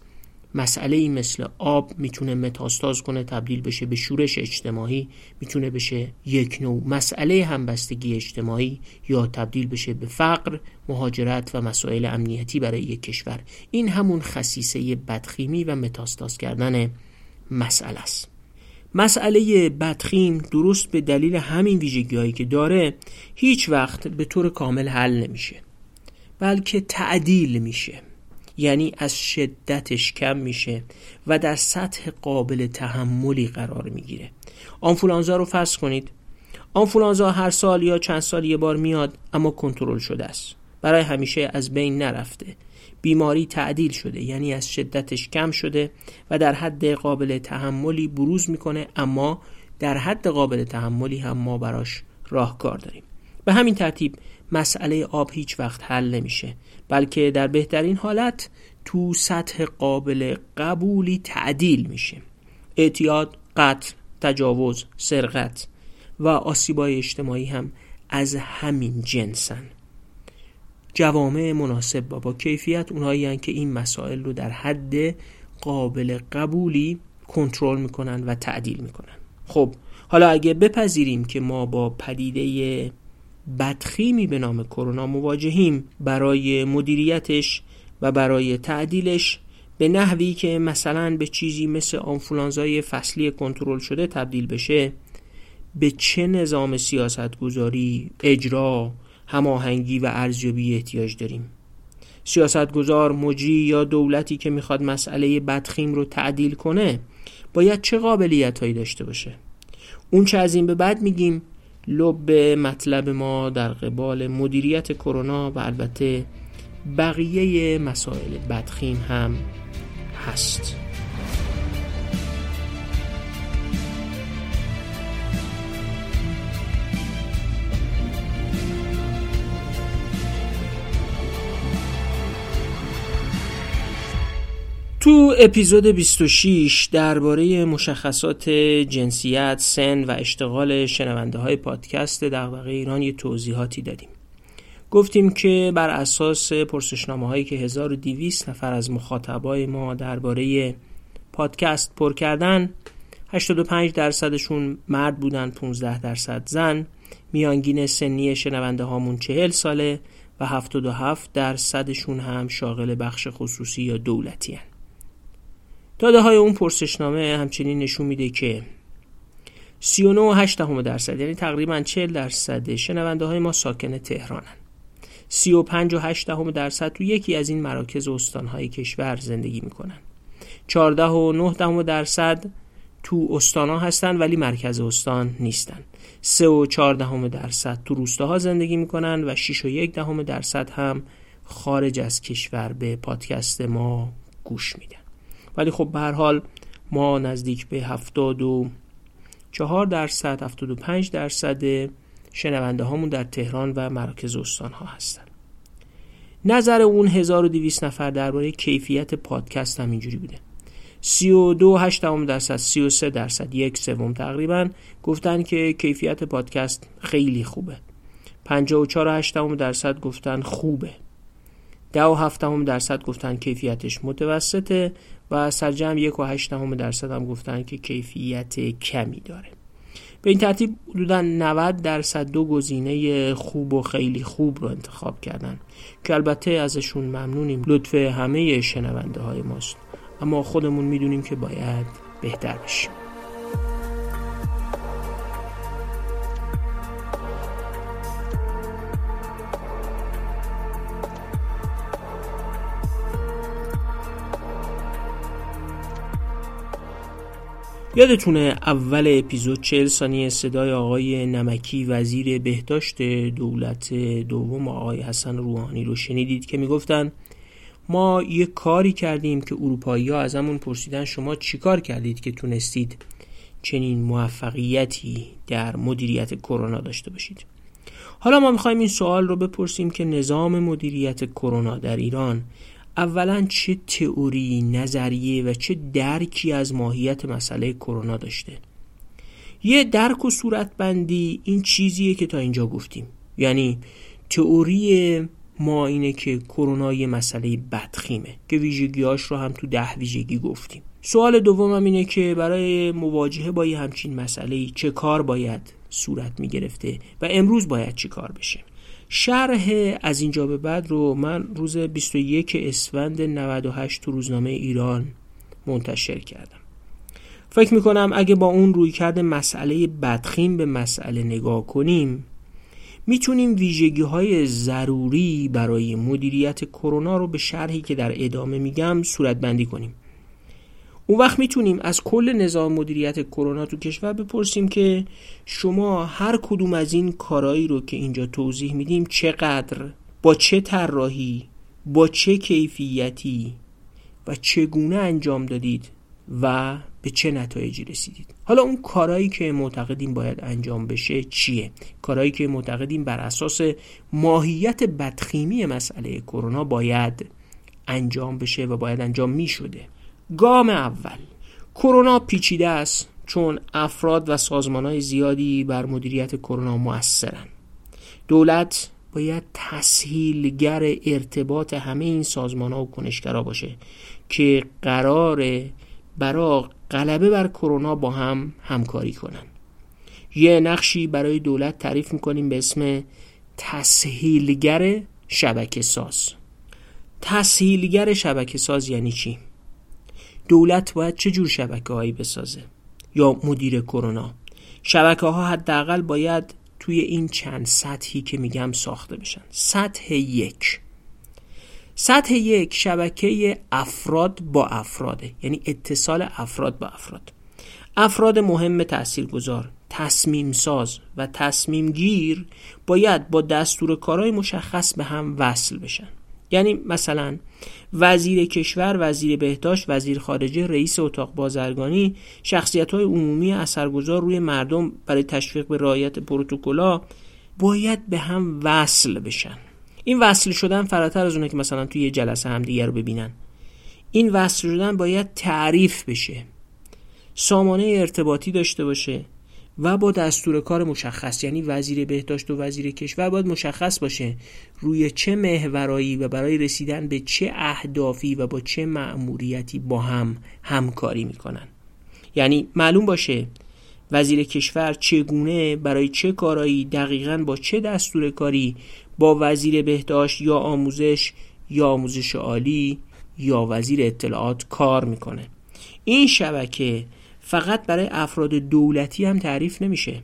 مسئله مثل آب می‌تونه متاستاز کنه تبدیل بشه به شورش اجتماعی می‌تونه بشه یک نوع مسئله همبستگی اجتماعی یا تبدیل بشه به فقر مهاجرت و مسائل امنیتی برای یک کشور. این همون خصیصه بدخیمی و متاستاز کردن مسئله است. مسئله بدخیم درست به دلیل همین ویژگی هایی که داره هیچ وقت به طور کامل حل نمیشه بلکه تعدیل میشه. یعنی از شدتش کم میشه و در سطح قابل تحملی قرار می‌گیره. آنفولانزا رو فرض کنید. آنفولانزا هر سال یا چند سال یه بار میاد اما کنترل شده است. برای همیشه از بین نرفته. بیماری تعدیل شده یعنی از شدتش کم شده و در حد قابل تحملی بروز می‌کنه اما در حد قابل تحملی هم ما براش راهکار داریم. به همین ترتیب مسئله آب هیچ وقت حل نمیشه بلکه در بهترین حالت تو سطح قابل قبولی تعدیل میشه. اعتیاد، قتل، تجاوز، سرقت و آسیبای اجتماعی هم از همین جنسن. جوامع مناسب و با کیفیت اونهایی که این مسائل رو در حد قابل قبولی کنترل می‌کنن و تعدیل می‌کنن. خب حالا اگه بپذیریم که ما با پدیده بدخیمی به نام کرونا مواجهیم برای مدیریتش و برای تعدیلش به نحوی که مثلا به چیزی مثل آنفولانزای فصلی کنترل شده تبدیل بشه به چه نظام سیاستگذاری، اجرا، هماهنگی و ارزیابی احتیاج داریم. سیاستگزار مجری یا دولتی که می‌خواد مسئله بدخیم رو تعدیل کنه باید چه قابلیت هایی داشته باشه؟ اون چه از این به بعد میگیم لب مطلب ما در قبال مدیریت کرونا و البته بقیه مسائل بدخیم هم هست. تو اپیزود 26 درباره مشخصات جنسیت، سن و اشتغال شنونده های پادکست دغدغه ایران یه توضیحاتی دادیم. گفتیم که بر اساس پرسشنامه هایی که 1200 نفر از مخاطبای ما درباره پادکست پر کردن 85 درصدشون مرد بودن 15 درصد زن میانگین سنی شنونده هامون 40 ساله و 77 درصدشون هم شاغل بخش خصوصی یا دولتی هن. داده های اون پرسشنامه همچنین نشون میده که 39.8 درصد یعنی تقریبا 40 درصد شنونده های ما ساکن تهرانن. 35 و 8 درصد تو یکی از این مراکز استانهای کشور زندگی می‌کنن. 14 و 9 درصد تو استانها هستن ولی مرکز استان نیستن. 3 و 14 درصد تو روستاها زندگی می‌کنن و 6 و 1 دهم درصد هم خارج از کشور به پادکست ما گوش میدن ولی خب به هر حال ما نزدیک به 74 درصد 75 درصد شنونده هامون در تهران و مراکز استان ها هستن. نظر اون 1200 نفر درباره کیفیت پادکست هم اینجوری بوده. 32 8 درصد 33 درصد یک سوم تقریبا گفتن که کیفیت پادکست خیلی خوبه. 54 8 درصد گفتن خوبه. 10 و 7 درصد گفتن کیفیتش متوسطه. و سرجم یک و 8 درصد هم گفتن که کیفیت کمی داره. به این ترتیب حدودا 90 درصد دو گزینه خوب و خیلی خوب رو انتخاب کردن که البته ازشون ممنونیم. لطف همه شنونده های ماست. اما خودمون می‌دونیم که باید بهتر بشیم. یادتونه اول اپیزود چهل ثانیه صدای آقای نمکی وزیر بهداشت دولت دوم آقای حسن روحانی رو شنیدید که می‌گفتن ما یه کاری کردیم که اروپایی ها ازمون پرسیدن شما چیکار کردید که تونستید چنین موفقیتی در مدیریت کرونا داشته باشید؟ حالا ما می‌خوایم این سوال رو بپرسیم که نظام مدیریت کرونا در ایران اولا چه تئوری نظریه و چه درکی از ماهیت مسئله کرونا داشته. یه درک و صورتبندی این چیزیه که تا اینجا گفتیم. یعنی تئوری ما اینه که کرونا یه مسئله بدخیمه که ویژگیاش رو هم تو ده ویژگی گفتیم. سوال دومم اینه که برای مواجهه با یه همچین مسئله چه کار باید صورت می گرفته و امروز باید چی کار بشه؟ شرح از اینجا به بعد رو من روز 21 اسفند 98 تو روزنامه ایران منتشر کردم. فکر می‌کنم اگه با اون روی کرده مسئله بدخیم به مسئله نگاه کنیم می‌تونیم ویژگی های ضروری برای مدیریت کرونا رو به شرحی که در ادامه میگم صورت بندی کنیم. اون وقت می‌تونیم از کل نظام مدیریت کرونا تو کشور بپرسیم که شما هر کدوم از این کارایی رو که اینجا توضیح میدیم چقدر با چه طراحی با چه کیفیتی و چگونه انجام دادید و به چه نتایجی رسیدید. حالا اون کارهایی که معتقدیم باید انجام بشه چیه؟ کارهایی که معتقدیم بر اساس ماهیت بدخیمی مسئله کرونا باید انجام بشه و باید انجام می گام اول. کرونا پیچیده است چون افراد و سازمان های زیادی بر مدیریت کرونا مؤثرن دولت باید تسهیلگر ارتباط همه این سازمان ها و کنشگرا باشه که قرار برای غلبه بر کرونا با هم همکاری کنن. یه نقشی برای دولت تعریف می‌کنیم به اسم تسهیلگر شبکه ساز تسهیلگر شبکه ساز یعنی چی؟ دولت باید چه جور شبکه هایی بسازه یا مدیر کرونا؟ شبکه ها حداقل باید توی این چند سطحی که میگم ساخته بشن. سطح یک. سطح یک شبکه افراد با افراده یعنی اتصال افراد با افراد. افراد مهم تأثیر گذار تصمیم ساز و تصمیم گیر باید با دستور کارهای مشخص به هم وصل بشن. یعنی مثلا وزیر کشور، وزیر بهداشت، وزیر خارجه، رئیس اتاق بازرگانی شخصیت های عمومی اثرگذار روی مردم برای تشویق به رعایت پروتکل‌ها باید به هم وصل بشن. این وصل شدن فراتر از اونه که مثلا توی یه جلسه هم دیگر رو ببینن. این وصل شدن باید تعریف بشه. سامانه ارتباطی داشته باشه. و با دستور کار مشخص یعنی وزیر بهداشت و وزیر کشور باید مشخص باشه روی چه محورایی و برای رسیدن به چه اهدافی و با چه مأموریتی با هم همکاری می‌کنن. یعنی معلوم باشه وزیر کشور چگونه برای چه کارایی دقیقا با چه دستور کاری با وزیر بهداشت یا آموزش یا آموزش عالی یا وزیر اطلاعات کار می‌کنه. این شبکه فقط برای افراد دولتی هم تعریف نمیشه.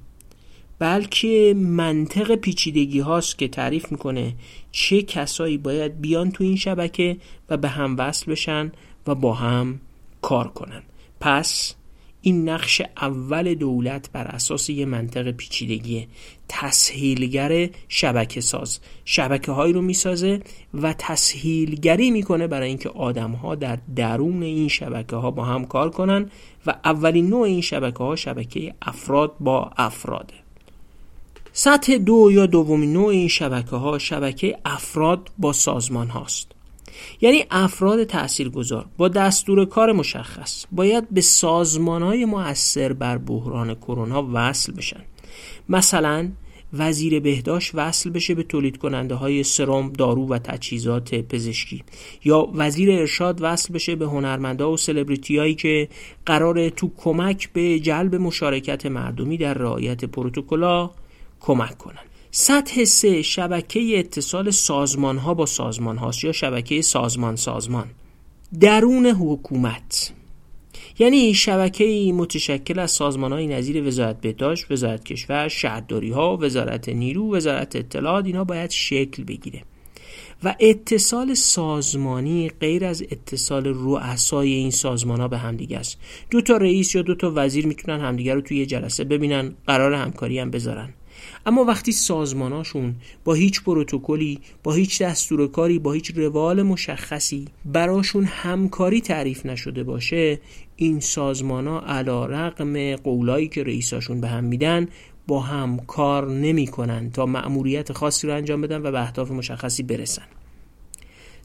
بلکه منطق پیچیدگی هاست که تعریف می‌کنه چه کسایی باید بیان تو این شبکه و به هم وصل بشن و با هم کار کنن. پس این نقش اول دولت بر اساس یه منطق پیچیدگی تسهیلگر شبکه ساز. شبکه هایی رو می‌سازه و تسهیلگری می‌کنه برای اینکه آدم ها در درون این شبکه ها با هم کار کنن و اولین نوع این شبکه ها شبکه افراد با افراده. سطح دو یا دومین نوع این شبکه ها شبکه افراد با سازمان هاست یعنی افراد تاثیرگذار با دستور کار مشخص باید به سازمان های مؤثر بر بحران کرونا وصل بشن. مثلا وزیر بهداشت وصل بشه به تولید کننده های سرم دارو و تجهیزات پزشکی. یا وزیر ارشاد وصل بشه به هنرمندا و سلبریتی هایی که قرار تو کمک به جلب مشارکت مردمی در رعایت پروتکلا کمک کنن سطح سه شبکه اتصال سازمان ها با سازمان هاست یا شبکه سازمان سازمان. درون حکومت. یعنی شبکه متشکل از سازمان های نظیر وزارت بهداشت، وزارت کشور، شهرداری ها، وزارت نیرو، وزارت اطلاعات اینا باید شکل بگیره. و اتصال سازمانی غیر از اتصال رؤسای این سازمان ها به همدیگه است. دو تا رئیس یا دو تا وزیر می‌تونن همدیگه رو توی جلسه ببینن قرار همکاری هم بذارن. اما وقتی سازماناشون با هیچ پروتکلی با هیچ دستور کاری با هیچ روال مشخصی براشون همکاری تعریف نشده باشه این سازمان ها علا رقم قولایی که رئیساشون به هم میدن با هم کار نمی کنن تا مأموریت خاصی رو انجام بدن و به اهداف مشخصی برسن.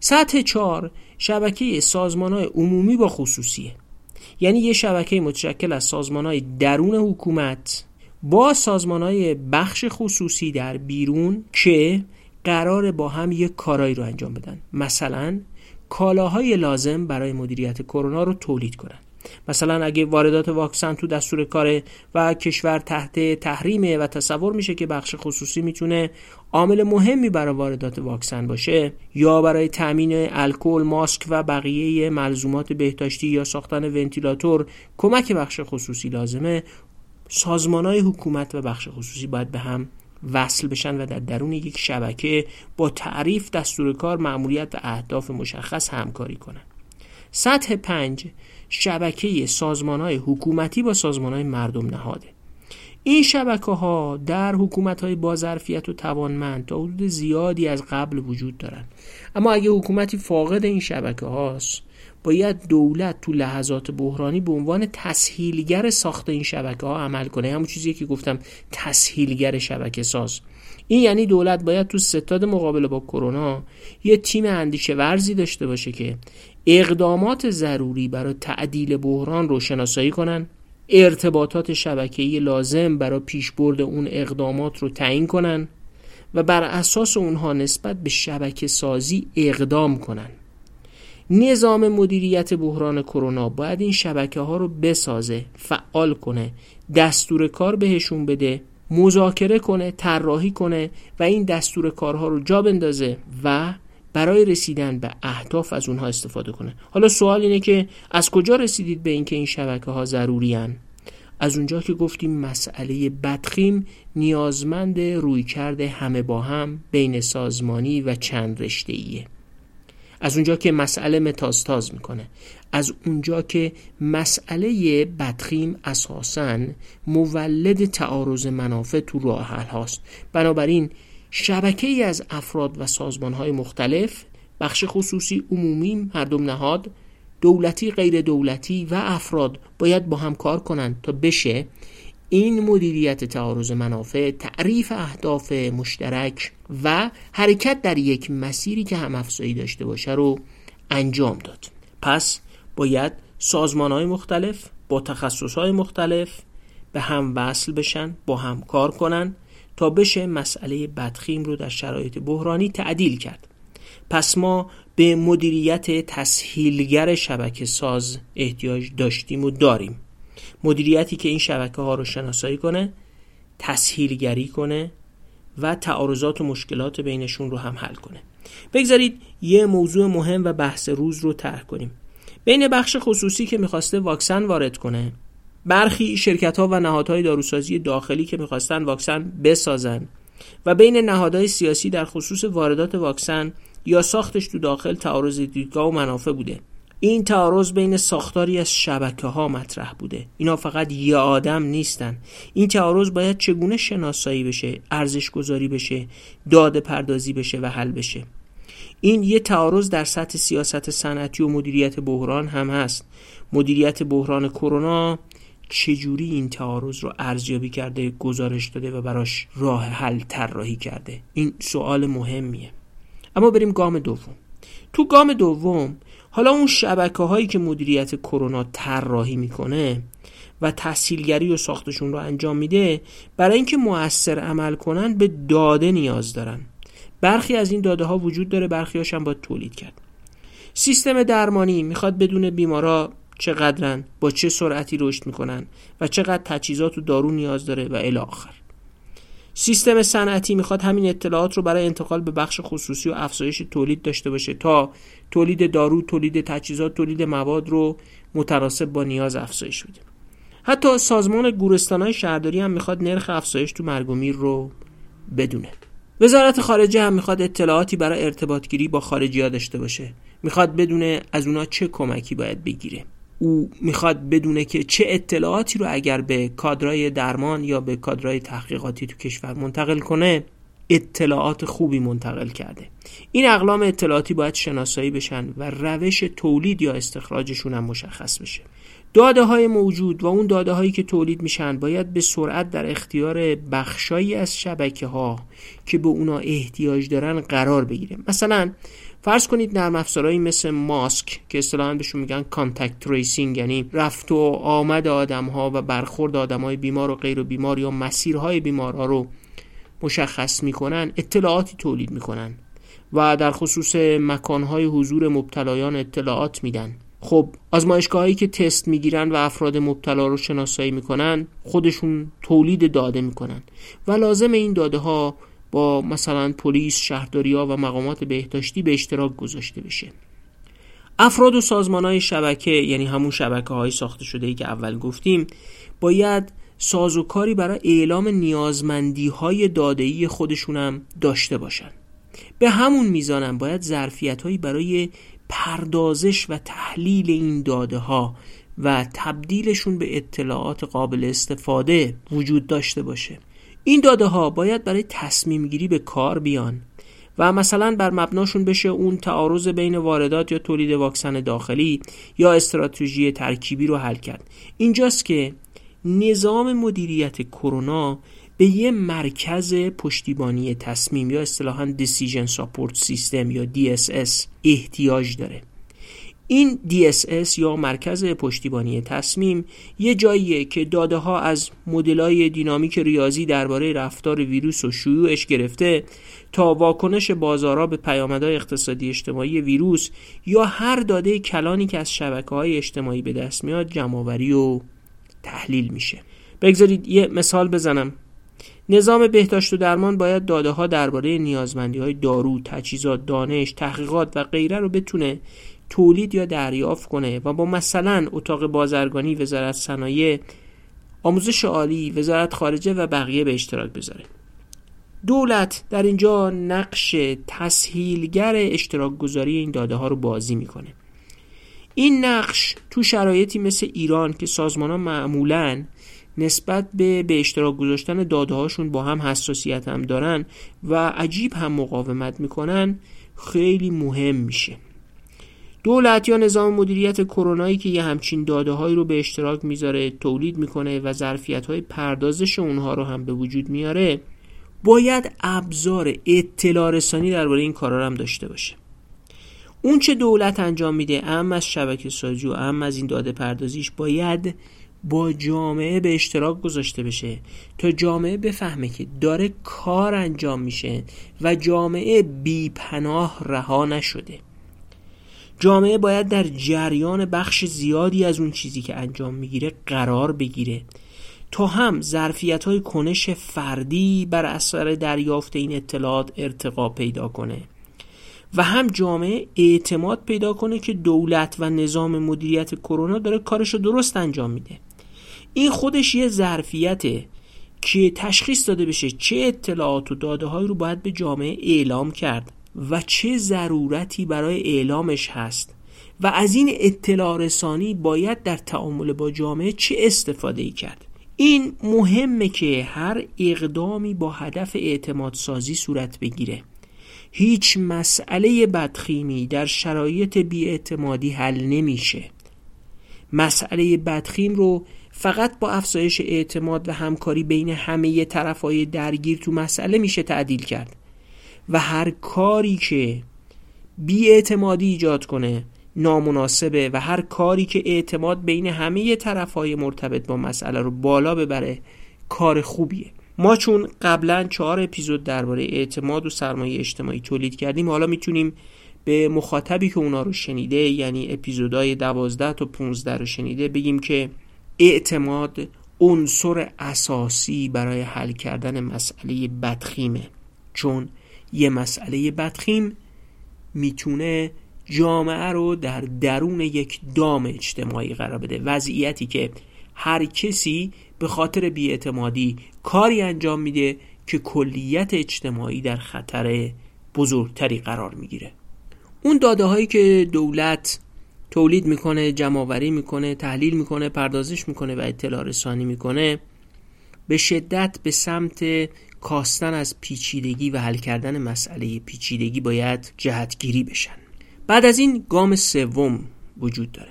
سطح چهار شبکه سازمان های عمومی با خصوصیه. یعنی یه شبکه متشکل از سازمان های درون حکومت با سازمان های بخش خصوصی در بیرون که قرار با هم یک کارایی رو انجام بدن. مثلا کالاهای لازم برای مدیریت کرونا رو تولید کنن. مثلا اگه واردات واکسن تو دستور کاره و کشور تحت تحریمه و تصور میشه که بخش خصوصی می‌تونه عامل مهمی برای واردات واکسن باشه یا برای تامین الکل، ماسک و بقیه ملزومات بهداشتی یا ساختن ونتیلاتور کمک بخش خصوصی لازمه سازمان های حکومت و بخش خصوصی باید به هم وصل بشن و در درون یک شبکه با تعریف دستور کار معمولیت و اهداف مشخص همکاری کنند. سطح پنج شبکه سازمان های حکومتی با سازمان های مردم نهاده. این شبکه ها در حکومت های بازرفیت و توانمند تا حدود زیادی از قبل وجود دارند اما اگه حکومتی فاقد این شبکه هاست باید دولت تو لحظات بحرانی به عنوان تسهیلگر ساخت این شبکه ها عمل کنه. همون چیزی که گفتم تسهیلگر شبکه ساز. این یعنی دولت باید تو ستاد مقابله با کرونا یه تیم اندیشه ورزی داشته باشه که اقدامات ضروری برای تعدیل بحران رو شناسایی کنن ارتباطات شبکه‌ای لازم برای پیشبرد اون اقدامات رو تعیین کنن و بر اساس اونها نسبت به شبکه سازی اقدام کنن. نظام مدیریت بحران کرونا باید این شبکه ها رو بسازه فعال کنه دستور کار بهشون بده مذاکره کنه طراحی کنه و این دستور کارها رو جا بندازه و برای رسیدن به اهداف از اونها استفاده کنه حالا سوال اینه که از کجا رسیدید به اینکه این شبکه ها ضروری هن؟ از اونجا که گفتیم مسئله بدخیم نیازمند روی کرده همه با هم بین سازمانی و چند رشته ایه. از اونجا که مسئله متاستاز می‌کنه از اونجا که مسئله بدخیم اساسا مولد تعارض منافع تو راه هاست بنابراین شبکه ای از افراد و سازمان های مختلف بخش خصوصی عمومی مردم نهاد دولتی غیر دولتی و افراد باید با هم کار کنند تا بشه این مدیریت تعارض منافع تعریف اهداف مشترک و حرکت در یک مسیری که هم افزایی داشته باشه رو انجام داد. پس باید سازمان های مختلف با تخصص های مختلف به هم وصل بشن با هم کار کنن تا بشه مسئله بدخیم رو در شرایط بحرانی تعدیل کرد. پس ما به مدیریت تسهیلگر شبکه ساز احتیاج داشتیم و داریم. مدیریتی که این شبکه ها رو شناسایی کنه تسهیلگری کنه و تعارضات و مشکلات بینشون رو هم حل کنه. بگذارید یه موضوع مهم و بحث روز رو طرح کنیم. بین بخش خصوصی که می‌خواسته واکسن وارد کنه برخی شرکت ها و نهادهای داروسازی داخلی که می‌خواستن واکسن بسازن و بین نهادهای سیاسی در خصوص واردات واکسن یا ساختش تو داخل تعارض دیدگاه و منافع بوده. این تعارض بین ساختاری از شبکه ها مطرح بوده. اینا فقط یه آدم نیستن. این تعارض باید چگونه شناسایی بشه ارزش گذاری بشه داده پردازی بشه و حل بشه. این یه تعارض در سطح سیاست صنعتی و مدیریت بحران هم هست. مدیریت بحران کرونا چجوری این تعارض رو ارزیابی کرده گزارش داده و براش راه حل طراحی کرده؟ این سوال مهمیه. اما بریم گام دوم. تو گام دوم حالا اون شبکه هایی که مدیریت کرونا طراحی می‌کنه و تحصیلگری و ساختشون رو انجام میده برای اینکه مؤثر عمل کنن به داده نیاز دارن. برخی از این داده ها وجود داره برخی هاشم باید تولید کرد. سیستم درمانی می‌خواد بدون بیمارا چقدرن با چه سرعتی رشد می‌کنن و چقدر تجهیزات و دارو نیاز داره و الی آخر سیستم صنعتی می‌خواد همین اطلاعات رو برای انتقال به بخش خصوصی و افزایش تولید داشته باشه تا تولید دارو، تولید تجهیزات، تولید مواد رو متناسب با نیاز افزایش بده. حتی سازمان گورستانهای شهرداری هم می‌خواد نرخ افزایش تو مرگ رو بدونه. وزارت خارجه هم می‌خواد اطلاعاتی برای ارتباط گیری با خارجی داشته باشه. می‌خواد بدونه از اونا چه کمکی باید بگیره. او می‌خواد بدونه که چه اطلاعاتی رو اگر به کادرای درمان یا به کادرای تحقیقاتی تو کشور منتقل کنه اطلاعات خوبی منتقل کرده. این اقلام اطلاعاتی باید شناسایی بشن و روش تولید یا استخراجشون هم مشخص بشه. داده های موجود و اون داده هایی که تولید میشن باید به سرعت در اختیار بخشایی از شبکه ها که به اونا احتیاج دارن قرار بگیره مثلا فرض کنید نرم افزارهایی مثل ماسک که اصطلاحا بهشون میگن contact tracing یعنی رفت و آمد آدم ها و برخورد آدم های بیمار و غیر بیمار یا مسیرهای بیمارها رو مشخص می‌کنن اطلاعاتی تولید می‌کنن و در خصوص مکانهای حضور مبتلایان اطلاعات میدن. خب آزمایشگاهایی که تست می‌گیرن و افراد مبتلا رو شناسایی می‌کنن خودشون تولید داده می‌کنن و لازم این داده ها با مثلا پلیس، شهرداری ها و مقامات بهداشتی به اشتراک گذاشته بشه. افراد و سازمان های شبکه یعنی همون شبکه های ساخته شده ای که اول گفتیم باید سازوکاری برای اعلام نیازمندی های دادهی خودشونم داشته باشن. به همون میزانم باید ظرفیت هایی برای پردازش و تحلیل این داده ها و تبدیلشون به اطلاعات قابل استفاده وجود داشته باشه. این داده ها باید برای تصمیم گیری به کار بیان و مثلا بر مبناشون بشه اون تعارض بین واردات یا تولید واکسن داخلی یا استراتژی ترکیبی رو حل کرد. اینجاست که نظام مدیریت کرونا به یه مرکز پشتیبانی تصمیم یا اصطلاحا Decision Support System یا DSS احتیاج داره. این DSS یا مرکز پشتیبانی تصمیم یه جاییه که داده ها از مدلای دینامیک ریاضی درباره رفتار ویروس و شیوعش گرفته تا واکنش بازارها به پیامدهای اقتصادی اجتماعی ویروس یا هر داده کلانی که از شبکه های اجتماعی به دست میاد جمعآوری و تحلیل میشه. بگذارید یه مثال بزنم. نظام بهداشت و درمان باید داده ها درباره نیازمندی های دارو، تجهیزات، دانش، تحقیقات و غیره رو بتونه تولید یا دریافت کنه و با مثلا اتاق بازرگانی وزارت صنایع آموزش عالی وزارت خارجه و بقیه به اشتراک بذاره. دولت در اینجا نقش تسهیلگر اشتراک گذاری این داده ها رو بازی می‌کنه. این نقش تو شرایطی مثل ایران که سازمان ها معمولا نسبت به به اشتراک گذاشتن داده هاشون با هم حساسیت هم دارن و عجیب هم مقاومت می‌کنن خیلی مهم میشه. دولت یا نظام مدیریت کرونایی که یه همچین داده هایی رو به اشتراک می‌ذاره تولید می‌کنه و ظرفیت های پردازش اونها رو هم به وجود میاره باید ابزار اطلاع رسانی درباره این کارا هم داشته باشه. اون چه دولت انجام میده ام از شبکه سازی و ام از این داده پردازیش باید با جامعه به اشتراک گذاشته بشه تا جامعه بفهمه که داره کار انجام میشه و جامعه بی پناه رها نشده. جامعه باید در جریان بخش زیادی از اون چیزی که انجام می‌گیره قرار بگیره. تا هم ظرفیت های کنش فردی بر اثر دریافت این اطلاعات ارتقا پیدا کنه. و هم جامعه اعتماد پیدا کنه که دولت و نظام مدیریت کرونا داره کارش رو درست انجام میده. این خودش یه ظرفیته که تشخیص داده بشه چه اطلاعات و داده های رو باید به جامعه اعلام کرد. و چه ضرورتی برای اعلامش هست و از این اطلاع رسانی باید در تعامل با جامعه چه استفاده ای کرد. این مهمه که هر اقدامی با هدف اعتماد سازی صورت بگیره. هیچ مسئله بدخیمی در شرایط بیاعتمادی حل نمیشه. مسئله بدخیم رو فقط با افزایش اعتماد و همکاری بین همه طرفهای درگیر تو مسئله میشه تعدیل کرد. و هر کاری که بیاعتمادی ایجاد کنه نامناسبه و هر کاری که اعتماد بین همه طرفهای مرتبط با مسئله رو بالا ببره کار خوبیه. ما چون قبلا چهار اپیزود درباره اعتماد و سرمایه اجتماعی تولید کردیم حالا می‌تونیم به مخاطبی که اونا رو شنیده یعنی اپیزودهای دوازده تا 15 رو شنیده بگیم که اعتماد عنصر اساسی برای حل کردن مسئله بدخیمه. چون یه مسئله بدخیم می‌تونه جامعه رو در درون یک دام اجتماعی قرار بده. وضعیتی که هر کسی به خاطر بیاعتمادی کاری انجام میده که کلیت اجتماعی در خطر بزرگتری قرار می‌گیره. اون داده هایی که دولت تولید می‌کنه جمعآوری می‌کنه تحلیل می‌کنه پردازش می‌کنه و اطلاع رسانی می‌کنه به شدت به سمت کاستن از پیچیدگی و حل کردن مسئله پیچیدگی باید جهتگیری بشن. بعد از این گام سوم وجود داره.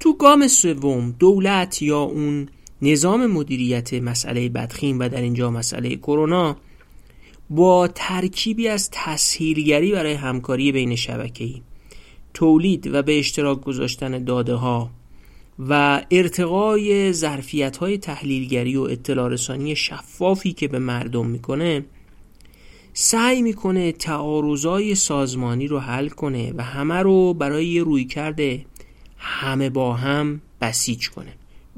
تو گام سوم دولت یا اون نظام مدیریت مسئله بدخیم و در اینجا مسئله کرونا با ترکیبی از تسهیلگری برای همکاری بین شبکه‌ای تولید و به اشتراک گذاشتن داده ها و ارتقای ظرفیت های تحلیلگری و اطلاع رسانی شفافی که به مردم می‌کنه سعی می‌کنه تعارضای سازمانی رو حل کنه و همه رو برای یه روی کرده همه با هم بسیج کنه.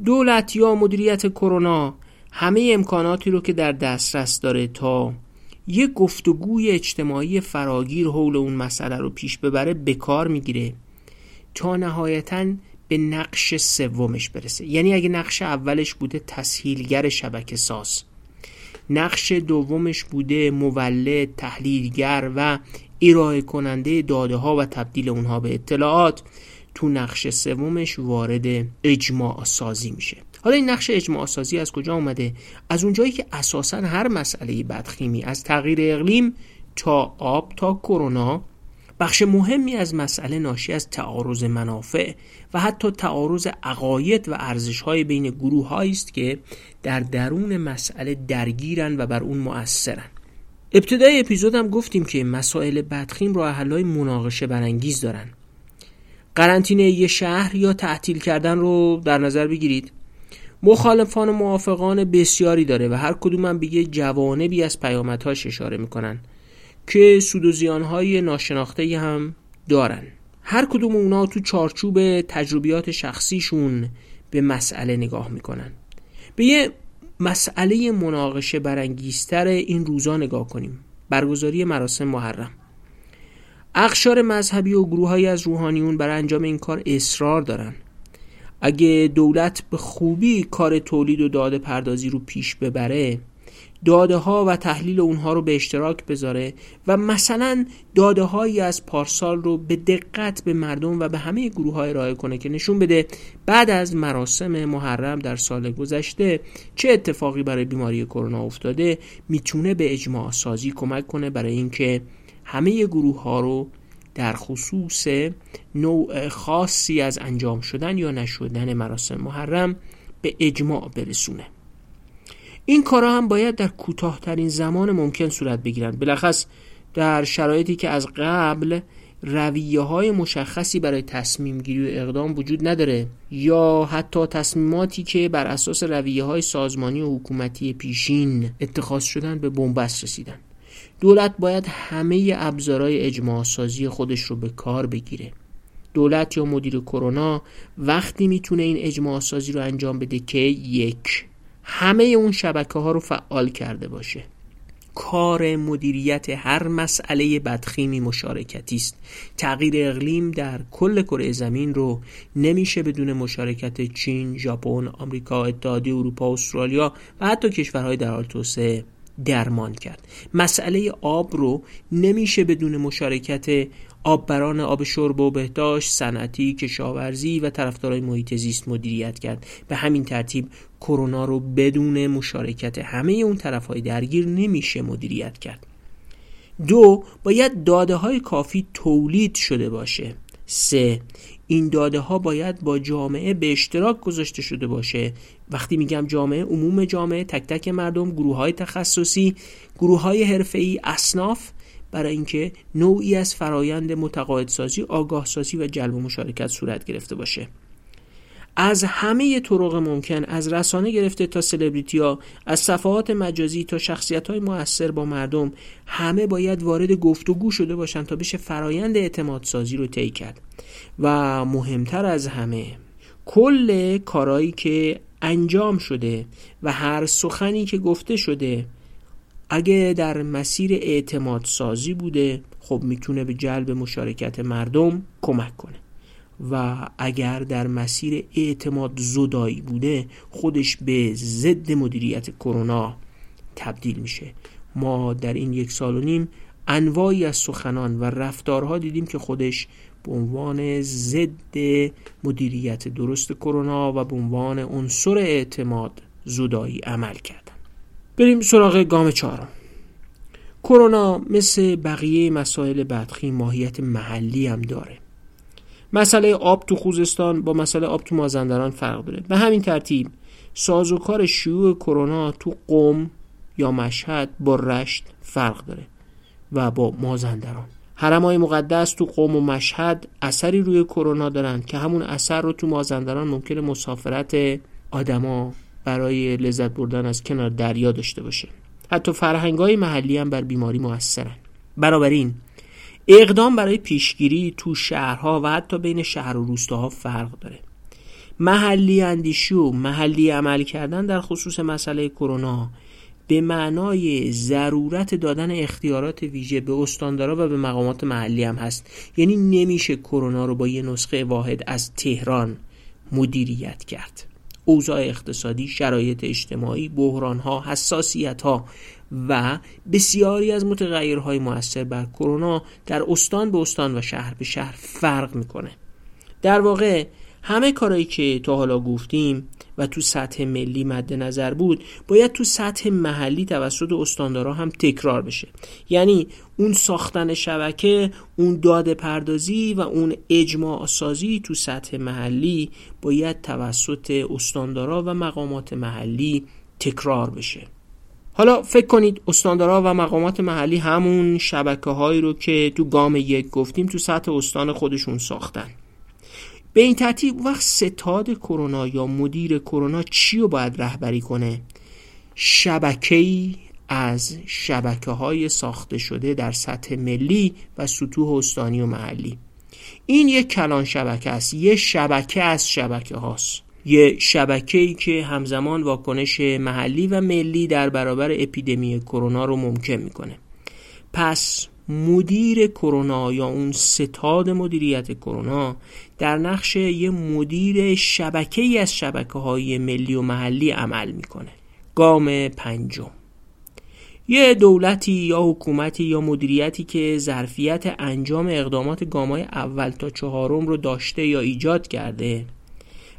دولت یا مدیریت کرونا همه امکاناتی رو که در دسترس داره تا یه گفتگوی اجتماعی فراگیر حول اون مسئله رو پیش ببره به کار می‌گیره. تا نهایتا به نقش سومش برسه. یعنی اگه نقش اولش بوده تسهیلگر شبکه ساز. نقش دومش بوده مولد تحلیلگر و ارائه کننده داده ها و تبدیل اونها به اطلاعات. تو نقش سومش وارد اجماع سازی میشه. حالا این نقش اجماع سازی از کجا اومده؟ از اونجایی که اساسا هر مسئله بدخیمی از تغییر اقلیم تا آب تا کرونا بخش مهمی از مسئله ناشی از تعارض منافع و حتی تعارض عقاید و ارزش‌های بین گروه است که در درون مسئله درگیرن و بر اون مؤثرن. ابتدای اپیزودم گفتیم که مسائل بدخیم راه حل‌های مناقشه برانگیز دارن. قرنطینه یه شهر یا تعطیل کردن رو در نظر بگیرید. مخالفان و موافقان بسیاری داره و هر کدوم هم به یه جوانبی از پیامدهاش اشاره می‌کنن. که سود و زیانهای ناشناخته هم دارن. هر کدوم اونا تو چارچوب تجربیات شخصیشون به مسئله نگاه می‌کنن. به یه مسئله مناقشه برانگیزتر این روزا نگاه کنیم. برگزاری مراسم محرم. اخشار مذهبی و گروههایی از روحانیون برای انجام این کار اصرار دارن. اگه دولت به خوبی کار تولید و داده پردازی رو پیش ببره داده ها و تحلیل اونها رو به اشتراک بذاره و مثلا داده هایی از پارسال رو به دقت به مردم و به همه گروه های ارائه کنه که نشون بده بعد از مراسم محرم در سال گذشته چه اتفاقی برای بیماری کرونا افتاده می‌تونه به اجماع سازی کمک کنه برای اینکه همه گروه ها رو در خصوص نوع خاصی از انجام شدن یا نشدن مراسم محرم به اجماع برسونه. این کارا هم باید در کوتاهترین زمان ممکن صورت بگیرند. بلخص در شرایطی که از قبل رویه های مشخصی برای تصمیم گیری و اقدام وجود نداره یا حتی تصمیماتی که بر اساس رویه های سازمانی و حکومتی پیشین اتخاذ شدن به بنبست رسیدن. دولت باید همه ابزارهای اجماع سازی خودش رو به کار بگیره. دولت یا مدیر کرونا وقتی می‌تونه این اجماع سازی رو انجام بده که یک همه اون شبکه ها رو فعال کرده باشه. کار مدیریت هر مسئله بدخیمی مشارکتی است. تغییر اقلیم در کل کره زمین رو نمیشه بدون مشارکت چین، ژاپن، آمریکا، اتحادیه اروپا، استرالیا و حتی کشورهای در حال توسعه درمان کرد. مسئله آب رو نمیشه بدون مشارکت آببران آب شرب و بهداشت صنعتی کشاورزی و طرفدارای محیط زیست مدیریت کرد. به همین ترتیب کرونا رو بدون مشارکت همه اون طرفهای درگیر نمیشه مدیریت کرد. دو باید داده های کافی تولید شده باشه. سه این داده ها باید با جامعه به اشتراک گذاشته شده باشه. وقتی میگم جامعه عموم جامعه تک تک مردم گروه های تخصصی گروه های حرفه‌ای اصناف برای اینکه نوعی از فرایند متقاعدسازی آگاهسازی و جلب مشارکت صورت گرفته باشه. از همه طرق ممکن از رسانه گرفته تا سلبریتی ها از صفحات مجازی تا شخصیت های موثر با مردم همه باید وارد گفتگو شده باشند تا بشه فرایند اعتماد سازی رو طی کرد. و مهمتر از همه کل کارایی که انجام شده و هر سخنی که گفته شده اگه در مسیر اعتماد سازی بوده خب می‌تونه به جلب مشارکت مردم کمک کنه. و اگر در مسیر اعتماد زدایی بوده خودش به ضد مدیریت کرونا تبدیل میشه. ما در این یک سال و نیم انواعی از سخنان و رفتارها دیدیم که خودش به عنوان ضد مدیریت درست کرونا و به عنوان عنصر اعتماد زدایی عمل کردن بریم سراغ گام چهارم. کرونا مثل بقیه مسائل بدخیم ماهیت محلی هم داره. مسئله آب تو خوزستان با مسئله آب تو مازندران فرق داره. به همین ترتیب سازوکار شیوع کرونا تو قم یا مشهد با رشت فرق داره و با مازندران. حرم های مقدس تو قوم و مشهد اثری روی کرونا دارن که همون اثر رو تو مازندران ممکن مسافرت آدما برای لذت بردن از کنار دریا داشته باشه. حتی فرهنگ های محلی هم بر بیماری موثرن. بنابراین اقدام برای پیشگیری تو شهرها و حتی بین شهر و روستاها فرق داره. محلی اندیشی و محلی عمل کردن در خصوص مسئله کرونا به معنای ضرورت دادن اختیارات ویژه به استاندارا و به مقامات محلی هم هست. یعنی نمیشه کرونا رو با یه نسخه واحد از تهران مدیریت کرد. اوضاع اقتصادی، شرایط اجتماعی، بحرانها، حساسیتها و بسیاری از متغیرهای موثر بر کرونا در استان به استان و شهر به شهر فرق می‌کنه. در واقع همه کارهایی که تا حالا گفتیم و تو سطح ملی مد نظر بود باید تو سطح محلی توسط استاندارا هم تکرار بشه یعنی اون ساختن شبکه اون داده پردازی و اون اجماع سازی تو سطح محلی باید توسط استاندارا و مقامات محلی تکرار بشه حالا فکر کنید استاندارا و مقامات محلی همون شبکه هایی رو که تو گام یک گفتیم تو سطح استان خودشون ساختن. به این ترتیب وقت ستاد کرونا یا مدیر کرونا چی رو باید رهبری کنه؟ شبکه‌ای از شبکه های ساخته شده در سطح ملی و سطوح استانی و محلی. این یک کلان شبکه است یه شبکه از شبکه هاست یه شبکه ای که همزمان واکنش محلی و ملی در برابر اپیدمی کرونا رو ممکن می‌کنه. پس مدیر کرونا یا اون ستاد مدیریت کرونا در نقش یه مدیر شبکه ای از شبکه های ملی و محلی عمل می‌کنه. گام پنجم. یه دولتی یا حکومتی یا مدیریتی که ظرفیت انجام اقدامات گامای اول تا چهارم رو داشته یا ایجاد کرده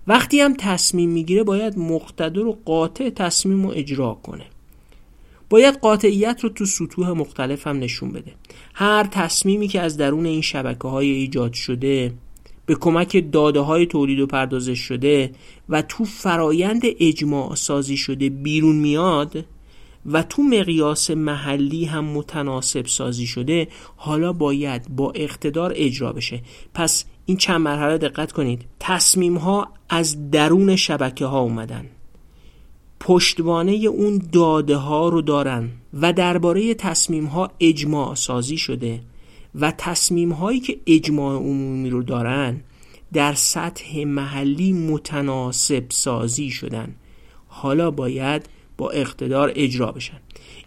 وقتی هم تصمیم می‌گیره باید مقتدر و قاطع تصمیم رو اجرا کنه. باید قاطعیت رو تو سطوح مختلف هم نشون بده. هر تصمیمی که از درون این شبکه های ایجاد شده به کمک داده های تولید و پردازش شده و تو فرایند اجماع سازی شده بیرون میاد و تو مقیاس محلی هم متناسب سازی شده حالا باید با اقتدار اجرا بشه. پس این چند مرحله دقت کنید. تصمیم ها از درون شبکه ها اومدن. پشتوانه اون داده ها رو دارن و درباره تصمیم ها اجماع سازی شده و تصمیم هایی که اجماع عمومی رو دارن در سطح محلی متناسب سازی شدن. حالا باید با اقتدار اجرا بشن.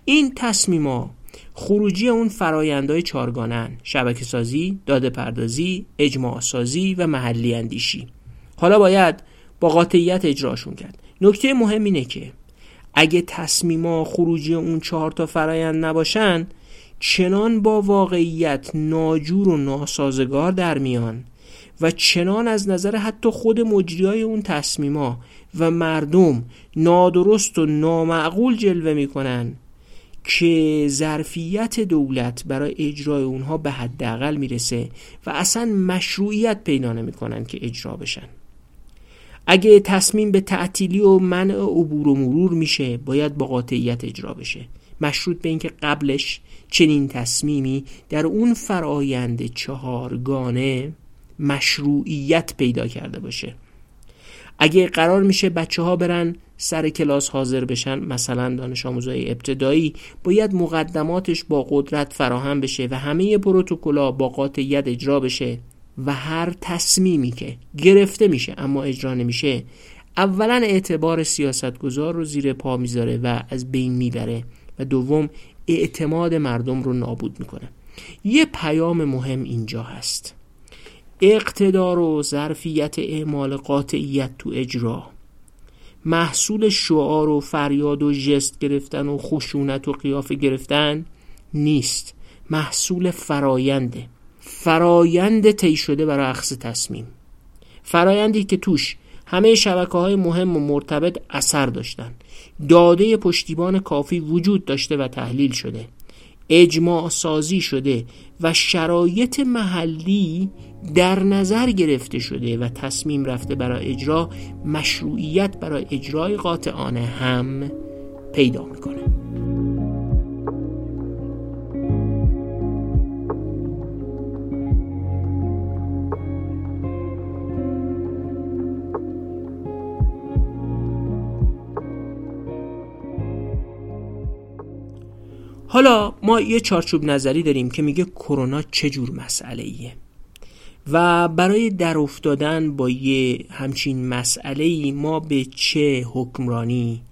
این تصمیما خروجی اون فرایندهای چارگانن شبکه سازی، داده پردازی، اجماع سازی و محلی اندیشی. حالا باید با قاطعیت اجراشون کرد. نکته مهم اینه که اگه تصمیما خروجی اون چهار تا فرایند نباشن چنان با واقعیت ناجور و ناسازگار در میان و چنان از نظر حتی خود مجریای اون تصمیما و مردم نادرست و نامعقول جلوه می‌کنن که ظرفیت دولت برای اجرای اونها به حداقل می‌رسه و اصلا مشروعیت پیدا نمی‌کنن که اجرا بشن. اگه تصمیم به تعطیلی و منع عبور و مرور میشه باید با قاطعیت اجرا بشه. مشروط به اینکه قبلش چنین تصمیمی در اون فرایند چهارگانه مشروعیت پیدا کرده باشه. اگه قرار میشه بچه ها برن سر کلاس حاضر بشن مثلا دانش آموزای ابتدایی باید مقدماتش با قدرت فراهم بشه و همه پروتکل‌ها با قاطعیت اجرا بشه و هر تصمیمی که گرفته میشه اما اجرا نمیشه اولا اعتبار سیاستگزار رو زیر پا می‌ذاره و از بین می‌بره و دوم اعتماد مردم رو نابود می‌کنه. یه پیام مهم اینجا هست. اقتدار و ظرفیت اعمال قاطعیت تو اجرا. محصول شعار و فریاد و جست گرفتن و خشونت و قیافه گرفتن نیست. محصول فراینده فرایند طی شده برای اخذ تصمیم. فرایندی که توش همه شبکه های مهم و مرتبط اثر داشتن. داده پشتیبان کافی وجود داشته و تحلیل شده. اجماع سازی شده و شرایط محلی در نظر گرفته شده و تصمیم رفته برای اجرا مشروعیت برای اجرای قاطعانه هم پیدا می‌کنه. حالا ما یه چارچوب نظری داریم که میگه کرونا چه جور مسئله ایه و برای در افتادن با یه همچین مسئله ای ما به چه حکمرانی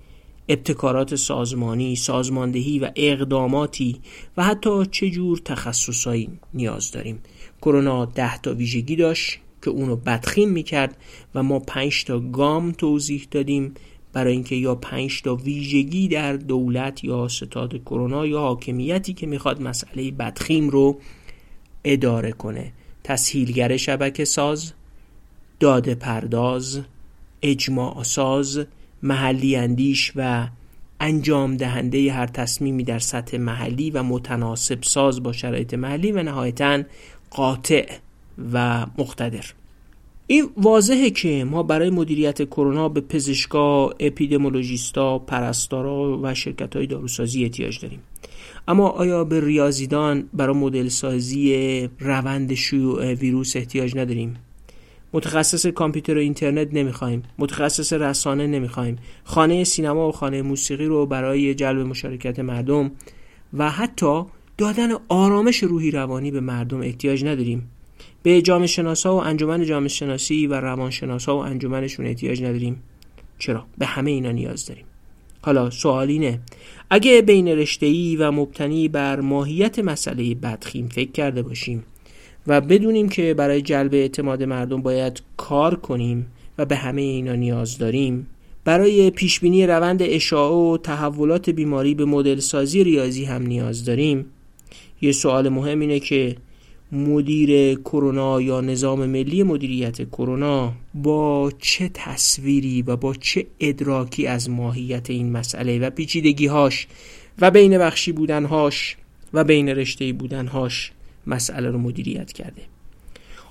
ابتکارات سازمانی، سازماندهی و اقداماتی و حتی چه جور تخصصایی نیاز داریم. کرونا ده تا ویژگی داشت که اونو بدخیم می‌کرد و ما پنج تا گام توضیح دادیم برای اینکه یا پنج تا ویژگی در دولت یا ستاد کرونا یا حاکمیتی که می‌خواد مسئله بدخیم رو اداره کنه. تسهیلگر شبکه ساز داده پرداز اجماع ساز محلی اندیش و انجام دهنده هر تصمیمی در سطح محلی و متناسب ساز با شرایط محلی و نهایتا قاطع و مقتدر. این واضحه که ما برای مدیریت کرونا به پزشکا، اپیدمولوژیستا، پرستارا و شرکت های داروسازی احتیاج داریم. اما آیا به ریاضیدان برای مدل سازی روند شیوع ویروس احتیاج نداریم؟ متخصص کامپیوتر و اینترنت نمی‌خوایم. متخصص رسانه نمی‌خوایم. خانه سینما و خانه موسیقی رو برای جلب مشارکت مردم و حتی دادن آرامش روحی روانی به مردم احتیاج نداریم. به جامعه شناسا و انجمن جامعه شناسی و روانشناسا و انجمنشون احتیاج نداریم. چرا؟ به همه اینا نیاز داریم. حالا سوال اینه اگه بین رشته‌ای و مبتنی بر ماهیت مسئله بدخیم فکر کرده باشیم و بدونیم که برای جلب اعتماد مردم باید کار کنیم و به همه اینا نیاز داریم برای پیشبینی روند اشاعه و تحولات بیماری به مدل سازی ریاضی هم نیاز داریم. یه سوال مهم اینه که مدیر کرونا یا نظام ملی مدیریت کرونا با چه تصویری و با چه ادراکی از ماهیت این مسئله و پیچیدگیهاش و بین بخشی بودنهاش و بین رشته بودنهاش مسئله رو مدیریت کرده.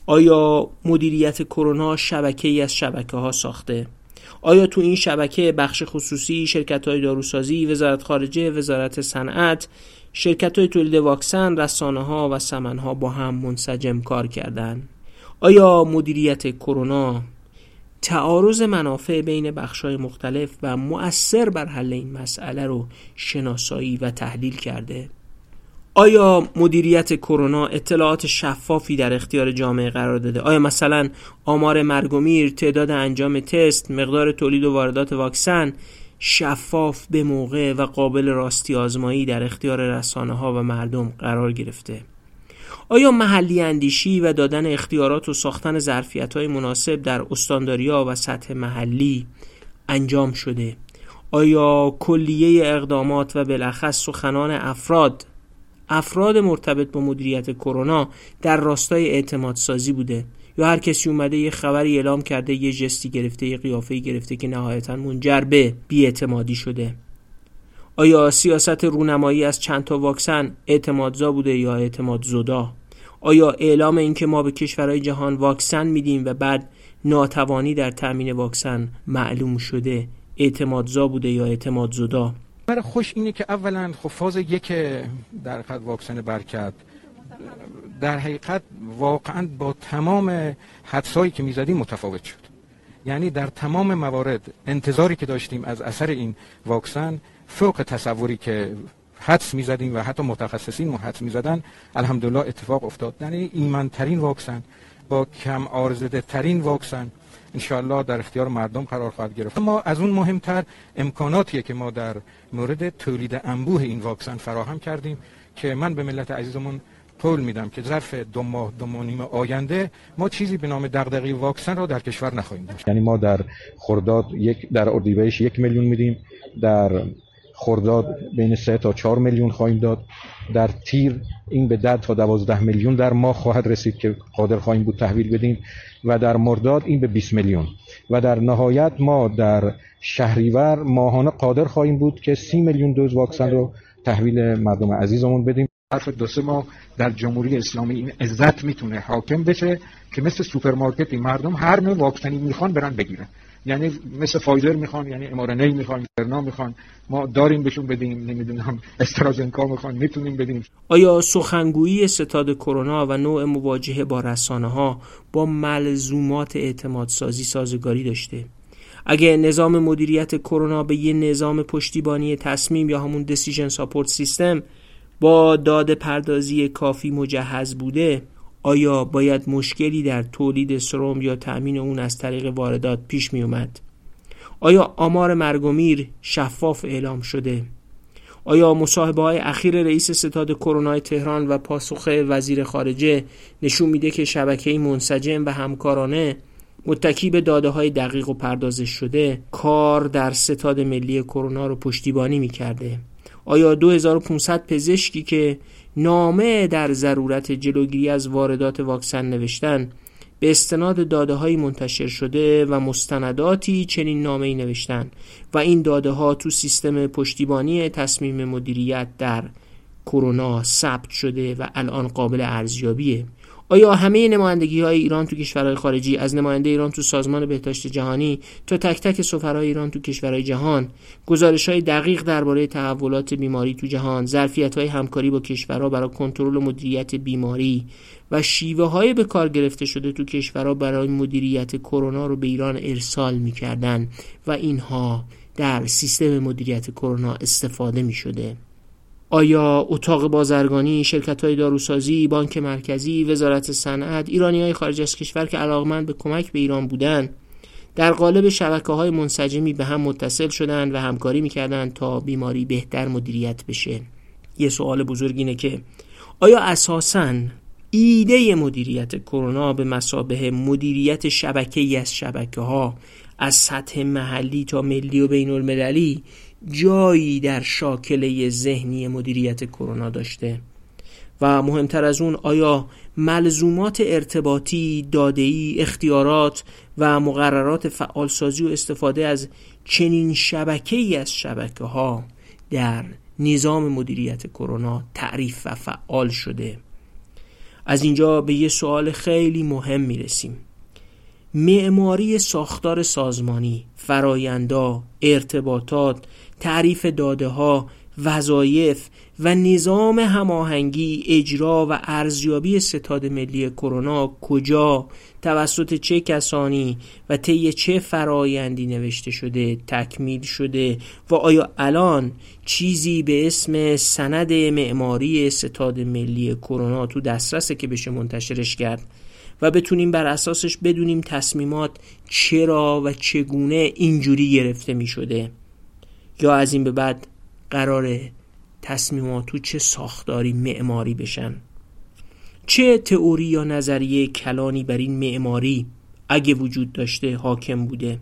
آیا مدیریت کرونا شبکه ای از شبکه ها ساخته؟ آیا تو این شبکه بخش خصوصی شرکت های داروسازی وزارت خارجه وزارت صنعت شرکت های تولید واکسن رسانه ها و سمن ها با هم منسجم کار کردن آیا مدیریت کرونا تعارض منافع بین بخش مختلف و مؤثر بر حل این مسئله رو شناسایی و تحلیل کرده آیا مدیریت کرونا اطلاعات شفافی در اختیار جامعه قرار داده؟ آیا مثلا آمار مرگ و میر، تعداد انجام تست، مقدار تولید و واردات واکسن شفاف به موقع و قابل راستی آزمایی در اختیار رسانه ها و مردم قرار گرفته؟ آیا محلی اندیشی و دادن اختیارات و ساختن ظرفیت های مناسب در استانداریا و سطح محلی انجام شده؟ آیا کلیه اقدامات و بالاخص سخنان افراد افراد مرتبط با مدیریت کرونا در راستای اعتماد سازی بوده یا هر کسی اومده یه خبری اعلام کرده یه جستی گرفته یه قیافه گرفته که نهایتا منجر به بیاعتمادی شده. آیا سیاست رونمایی از چند تا واکسن اعتمادزا بوده یا اعتماد زدا آیا اعلام اینکه ما به کشورهای جهان واکسن میدیم و بعد ناتوانی در تامین واکسن معلوم شده اعتمادزا بوده یا اعتماد زدا
برای خوش اینه که اولا خب فاز یک در واکسن برکت در حقیقت واقعا با تمام حدسایی که می‌زدیم متفاوت شد. یعنی در تمام موارد انتظاری که داشتیم از اثر این واکسن فوق تصوری که حدس می‌زدیم و حتی متخصصین حدس می‌زدن الحمدلله اتفاق افتاد. یعنی ایمنترین واکسن با کم آرزده ترین واکسن انشاءالله در اختیار مردم قرار خواهد گرفت. ما از اون مهمتر امکاناتیه که ما در مورد تولید انبوه این واکسن فراهم کردیم که من به ملت عزیزمون قول میدم که ظرف دو ماه دو ماه نیم آینده ما چیزی به نام دغدغه واکسن رو در کشور نخواهیم داشت.
یعنی ما در خرداد یک در اردیبهشت یک میلیون میدیم در خرداد بین سه تا چهار میلیون خواهیم داد در تیر این به 10 تا 12 میلیون در ماه خواهد رسید که قادر خواهیم بود تحویل بدیم و در مرداد این به 20 میلیون. و در نهایت ما در شهریور ماهانه قادر خواهیم بود که 30 میلیون دوز واکسن رو تحویل مردم عزیزمون بدیم.
ظرف دو سه ماه در جمهوری اسلامی این عزت می‌تونه حاکم بشه که مثل سوپرمارکتی مردم هر نوع واکسنی می‌خوان برن بگیرن. یعنی مثل فایزر می‌خوان یعنی mRNA می‌خوان برنا می‌خوان. ما داریم بهشون بدیم نمی‌دونم استرازنکا می‌خوان می‌تونیم بدیم.
آیا سخنگویی ستاد کرونا و نوع مواجهه با رسانه ها با ملزومات اعتماد سازی سازگاری داشته؟ اگه نظام مدیریت کرونا به یه نظام پشتیبانی تصمیم یا همون دیسیژن ساپورت سیستم با داده پردازی کافی مجهز بوده آیا باید مشکلی در تولید سروم یا تأمین اون از طریق واردات پیش می اومد؟ آیا آمار مرگومیر شفاف اعلام شده؟ آیا مصاحبه های اخیر رئیس ستاد کرونا تهران و پاسخ وزیر خارجه نشون میده که شبکه منسجم و همکارانه متکی به داده های دقیق و پردازش شده کار در ستاد ملی کرونا رو پشتیبانی می‌کرده آیا 2500 پزشکی که نامه در ضرورت جلوگیری از واردات واکسن نوشتن به استناد داده های منتشر شده و مستنداتی چنین نامه ای نوشتن و این داده ها تو سیستم پشتیبانی تصمیم مدیریت در کرونا ثبت شده و الان قابل ارزیابیه؟ آیا همه نمایندگی های ایران تو کشورهای خارجی از نماینده ایران تو سازمان بهداشت جهانی تا تک تک سفرهای ایران تو کشورهای جهان گزارش های دقیق درباره تحولات بیماری تو جهان ظرفیت های همکاری با کشورها برای کنترل و مدیریت بیماری و شیوه های به کار گرفته شده تو کشورها برای مدیریت کرونا رو به ایران ارسال می‌کردن و اینها در سیستم مدیریت کرونا استفاده می شده. آیا اتاق بازرگانی، شرکت های داروسازی، بانک مرکزی، وزارت صنعت، ایرانی های خارج از کشور که علاقمند به کمک به ایران بودند در قالب شبکه های منسجمی به هم متصل شدند و همکاری می‌کردند تا بیماری بهتر مدیریت بشه؟ یه سوال بزرگ اینه که آیا اساساً ایده مدیریت کرونا به مسابه مدیریت شبکه از شبکه ها از سطح محلی تا ملی و بین المللی جایی در شاکله ذهنی مدیریت کرونا داشته و مهمتر از اون آیا ملزومات ارتباطی، دادهی، اختیارات و مقررات فعالسازی و استفاده از چنین شبکه ای از شبکه ها در نظام مدیریت کرونا تعریف و فعال شده؟ از اینجا به یه سوال خیلی مهم می‌رسیم. معماری ساختار سازمانی، فرایندا، ارتباطات، تعریف داده ها، وظایف و نظام هماهنگی اجرا و ارزیابی ستاد ملی کرونا کجا؟ توسط چه کسانی و طی چه فرایندی نوشته شده تکمیل شده؟ و آیا الان چیزی به اسم سند معماری ستاد ملی کرونا تو دسترسه که بشه منتشرش کرد؟ و بتونیم بر اساسش بدونیم تصمیمات چرا و چگونه اینجوری گرفته می شده یا از این به بعد قراره تصمیمات تو چه ساختاری معماری بشن؟ چه تئوری یا نظریه کلانی بر این معماری اگه وجود داشته حاکم بوده؟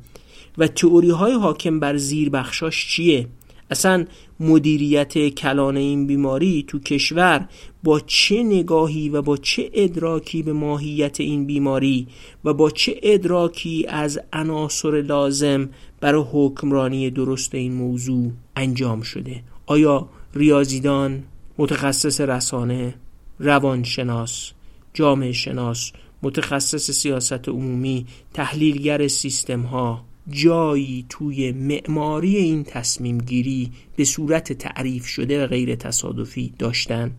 و تئوری های حاکم بر زیر بخشاش چیه؟ اصلا مدیریت کلان این بیماری تو کشور با چه نگاهی و با چه ادراکی به ماهیت این بیماری و با چه ادراکی از عناصر لازم برای حکمرانی درست این موضوع انجام شده. آیا ریاضیدان متخصص رسانه روانشناس جامعه شناس متخصص سیاست عمومی تحلیلگر سیستم ها جایی توی معماری این تصمیم گیری به صورت تعریف شده و غیر تصادفی داشتن؟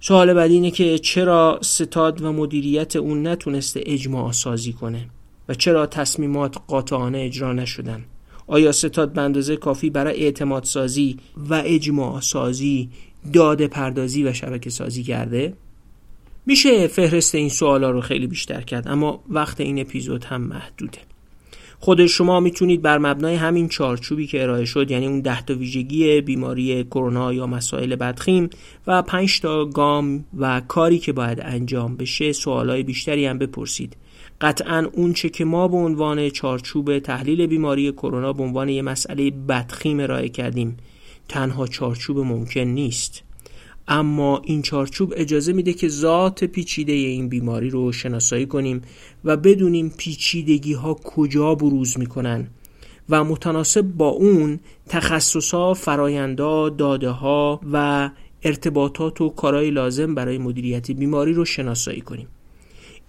سوال بعدی اینه که چرا ستاد و مدیریت اون نتونسته اجماع سازی کنه و چرا تصمیمات قاطعانه اجرا نشدن؟ آیا ستاد به کافی برای اعتماد سازی و اجماع سازی داده پردازی و شبکه سازی کرده؟ میشه فهرست این سوالا رو خیلی بیشتر کرد اما وقت این اپیزود هم محدوده خود شما می‌تونید بر مبنای همین چارچوبی که ارائه شد یعنی اون ده تا ویژگی بیماری کرونا یا مسائل بدخیم و پنج تا گام و کاری که باید انجام بشه سوالای بیشتری هم بپرسید قطعا اون چه که ما به عنوان چارچوب تحلیل بیماری کرونا به عنوان یه مسئله بدخیم ارائه کردیم تنها چارچوب ممکن نیست. اما این چارچوب اجازه میده که ذات پیچیده این بیماری رو شناسایی کنیم و بدونیم پیچیدگی ها کجا بروز می‌کنن و متناسب با اون تخصص ها، فرایندا، داده ها و ارتباطات و کارهای لازم برای مدیریت بیماری رو شناسایی کنیم.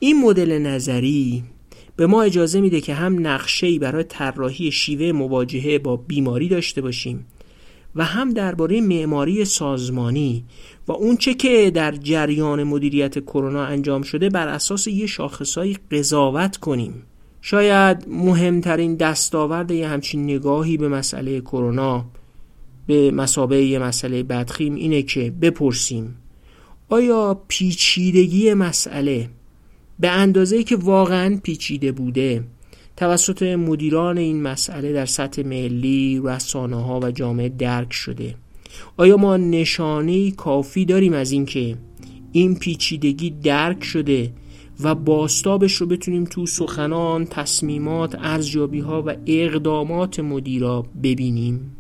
این مدل نظری به ما اجازه میده که هم نقشه‌ای برای طراحی شیوه مواجهه با بیماری داشته باشیم و هم درباره معماری سازمانی و اونچه که در جریان مدیریت کرونا انجام شده بر اساس یه شاخصایی قضاوت کنیم. شاید مهمترین دستاورد یه همچین نگاهی به مسئله کرونا به مسابقه یه مسئله بدخیم اینه که بپرسیم آیا پیچیدگی مسئله به اندازه که واقعا پیچیده بوده توسط مدیران این مسئله در سطح ملی، رسانه ها و جامعه درک شده آیا ما نشانه کافی داریم از اینکه این پیچیدگی درک شده و باستابش رو بتونیم تو سخنان، تصمیمات، ارزیابی ها و اقدامات مدیرا ببینیم؟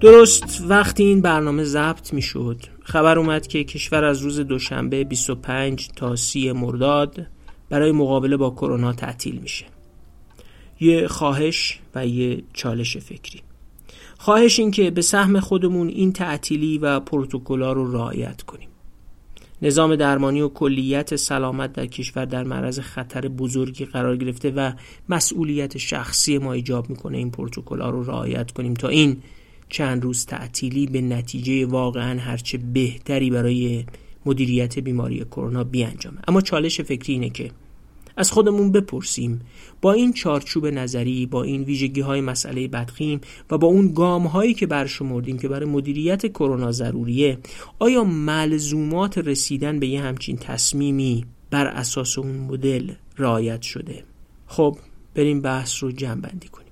درست وقتی این برنامه ضبط می شد خبر اومد که کشور از روز دوشنبه 25 تا 30 مرداد برای مقابله با کرونا تعطیل میشه. یه خواهش و یه چالش فکری. خواهش این که به سهم خودمون این تعطیلی و پروتکل‌ها رو رعایت کنیم. نظام درمانی و کلیت سلامت در کشور در معرض خطر بزرگی قرار گرفته و مسئولیت شخصی ما ایجاب می‌کنه این پروتکل‌ها رو رعایت کنیم تا این چند روز تعطیلی به نتیجه واقعا هرچه بهتری برای مدیریت بیماری کرونا بیانجامه. اما چالش فکری اینه که از خودمون بپرسیم با این چارچوب نظری با این ویژگی های مسئله بدخیم و با اون گام هایی که برشمردیم که برای مدیریت کرونا ضروریه آیا ملزومات رسیدن به یه همچین تصمیمی بر اساس اون مدل رعایت شده؟ خب بریم بحث رو جمع بندی کنیم.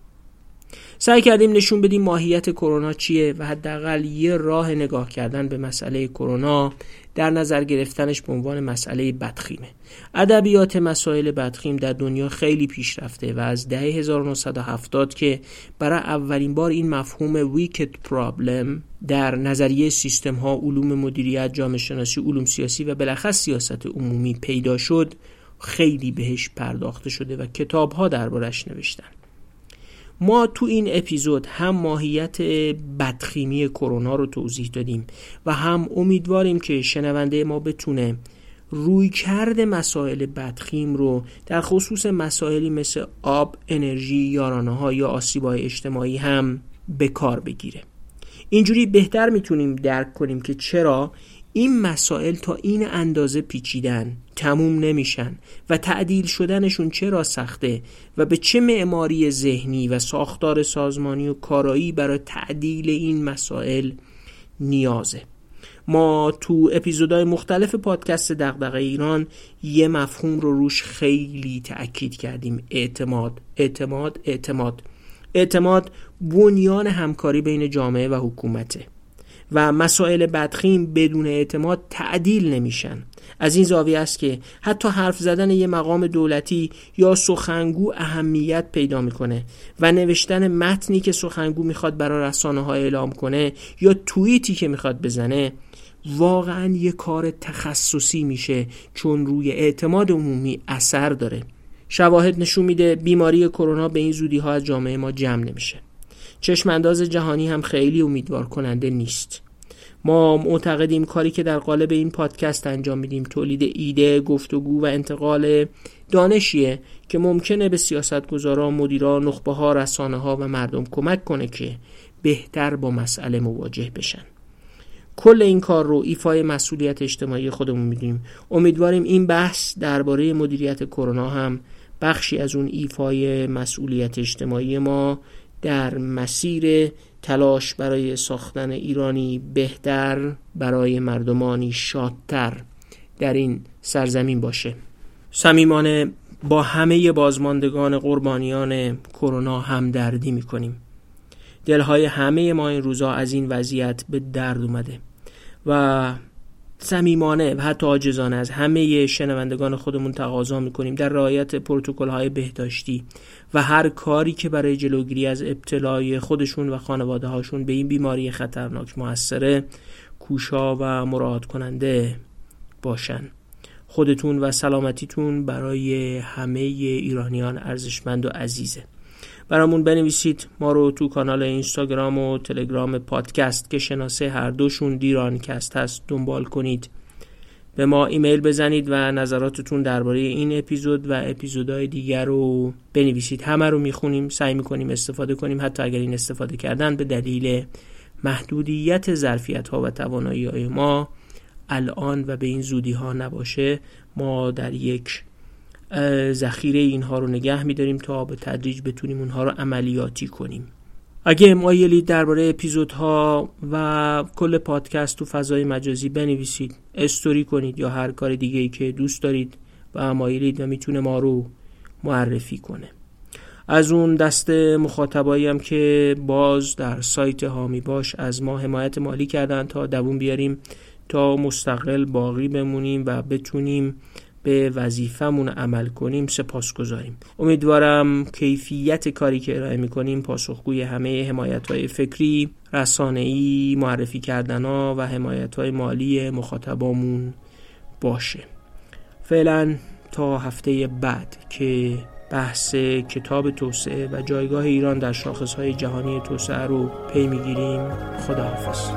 سعی کردیم نشون بدیم ماهیت کرونا چیه و حداقل یه راه نگاه کردن به مسئله کرونا در نظر گرفتنش به عنوان مسئله بدخیمه. ادبیات مسائل بدخیم در دنیا خیلی پیشرفته و از دهه 1970 که برای اولین بار این مفهوم ویکت پرابلم در نظریه سیستم ها علوم مدیریت جامعه شناسی علوم سیاسی و بالاخص سیاست عمومی پیدا شد خیلی بهش پرداخته شده و کتاب ها دربارش نوشتن. ما تو این اپیزود هم ماهیت بدخیمی کرونا رو توضیح دادیم و هم امیدواریم که شنونده ما بتونه روی کرد مسائل بدخیم رو در خصوص مسائلی مثل آب، انرژی، یارانه ها یا آسیب اجتماعی هم به کار بگیره. اینجوری بهتر می‌تونیم درک کنیم که چرا این مسائل تا این اندازه پیچیدن تموم نمیشن و تعدیل شدنشون چرا سخته و به چه معماری ذهنی و ساختار سازمانی و کارایی برای تعدیل این مسائل نیازه. ما تو اپیزودهای مختلف پادکست دغدغه ایران یه مفهوم رو روش خیلی تأکید کردیم. اعتماد اعتماد اعتماد. اعتماد بنیان همکاری بین جامعه و حکومته. و مسائل بدخیم بدون اعتماد تعدیل نمیشن. از این زاویه است که حتی حرف زدن یه مقام دولتی یا سخنگو اهمیت پیدا می‌کنه و نوشتن متنی که سخنگو می‌خواد برای رسانه ها اعلام کنه یا توییتی که می‌خواد بزنه واقعا یه کار تخصصی میشه چون روی اعتماد عمومی اثر داره. شواهد نشون میده بیماری کرونا به این زودی ها از جامعه ما جمع نمیشه. چشم انداز جهانی هم خیلی امیدوار کننده نیست ما معتقدیم کاری که در قالب این پادکست انجام میدیم تولید ایده، گفتگو و انتقال دانشیه که ممکنه به سیاستگزاران، مدیران، نخبه ها، رسانه ها و مردم کمک کنه که بهتر با مسئله مواجه بشن. کل این کار رو ایفای مسئولیت اجتماعی خودمون می‌دونیم. امیدواریم این بحث درباره مدیریت کرونا هم بخشی از اون ایفای مسئولیت اجتماعی ما در مسیر تلاش برای ساختن ایرانی بهتر برای مردمانی شادتر در این سرزمین باشه. صمیمانه با همه بازماندگان قربانیان کرونا همدردی می‌کنیم. دلهای همه ما این روزا از این وضعیت به درد اومده و صمیمانه و حتی عاجزانه از همه شنوندگان خودمون تقاضا می‌کنیم. در رعایت پروتکل های بهداشتی و هر کاری که برای جلوگیری از ابتلای خودشون و خانواده هاشون به این بیماری خطرناک موثره کوشا و مراعات کننده باشن. خودتون و سلامتیتون برای همه ایرانیان ارزشمند و عزیزه. برامون بنویسید ما رو تو کانال اینستاگرام و تلگرام پادکست که شناسه هر دوشون دیرانکست هست. دنبال کنید. به ما ایمیل بزنید و نظراتتون درباره این اپیزود و اپیزودهای دیگر رو بنویسید. همه رو می‌خونیم سعی می‌کنیم استفاده کنیم حتی اگر این استفاده کردن به دلیل محدودیت ظرفیت ها و توانایی های ما الان و به این زودی ها نباشه ما در یک ذخیره اینها رو نگه میداریم تا به تدریج بتونیم اونها رو عملیاتی کنیم. اگه مایلید درباره اپیزودها و کل پادکست تو فضای مجازی بنویسید استوری کنید یا هر کار دیگه ای که دوست دارید و مایلید و می‌تونه ما رو معرفی کنه. از اون دست مخاطبایی هم که باز در سایت هامی باش از ما حمایت مالی کردن تا دوون بیاریم تا مستقل باقی بمونیم و بتونیم به وظیفمون عمل کنیم سپاس گذاریم امیدوارم کیفیت کاری که ارائه می‌کنیم پاسخگوی همه حمایت های فکری ای معرفی کردن ها و حمایت های مالی مخاطبامون باشه. فعلا تا هفته بعد که بحث کتاب توسعه و جایگاه ایران در شاخصهای جهانی توسعه رو پی می‌گیریم خداحافظ.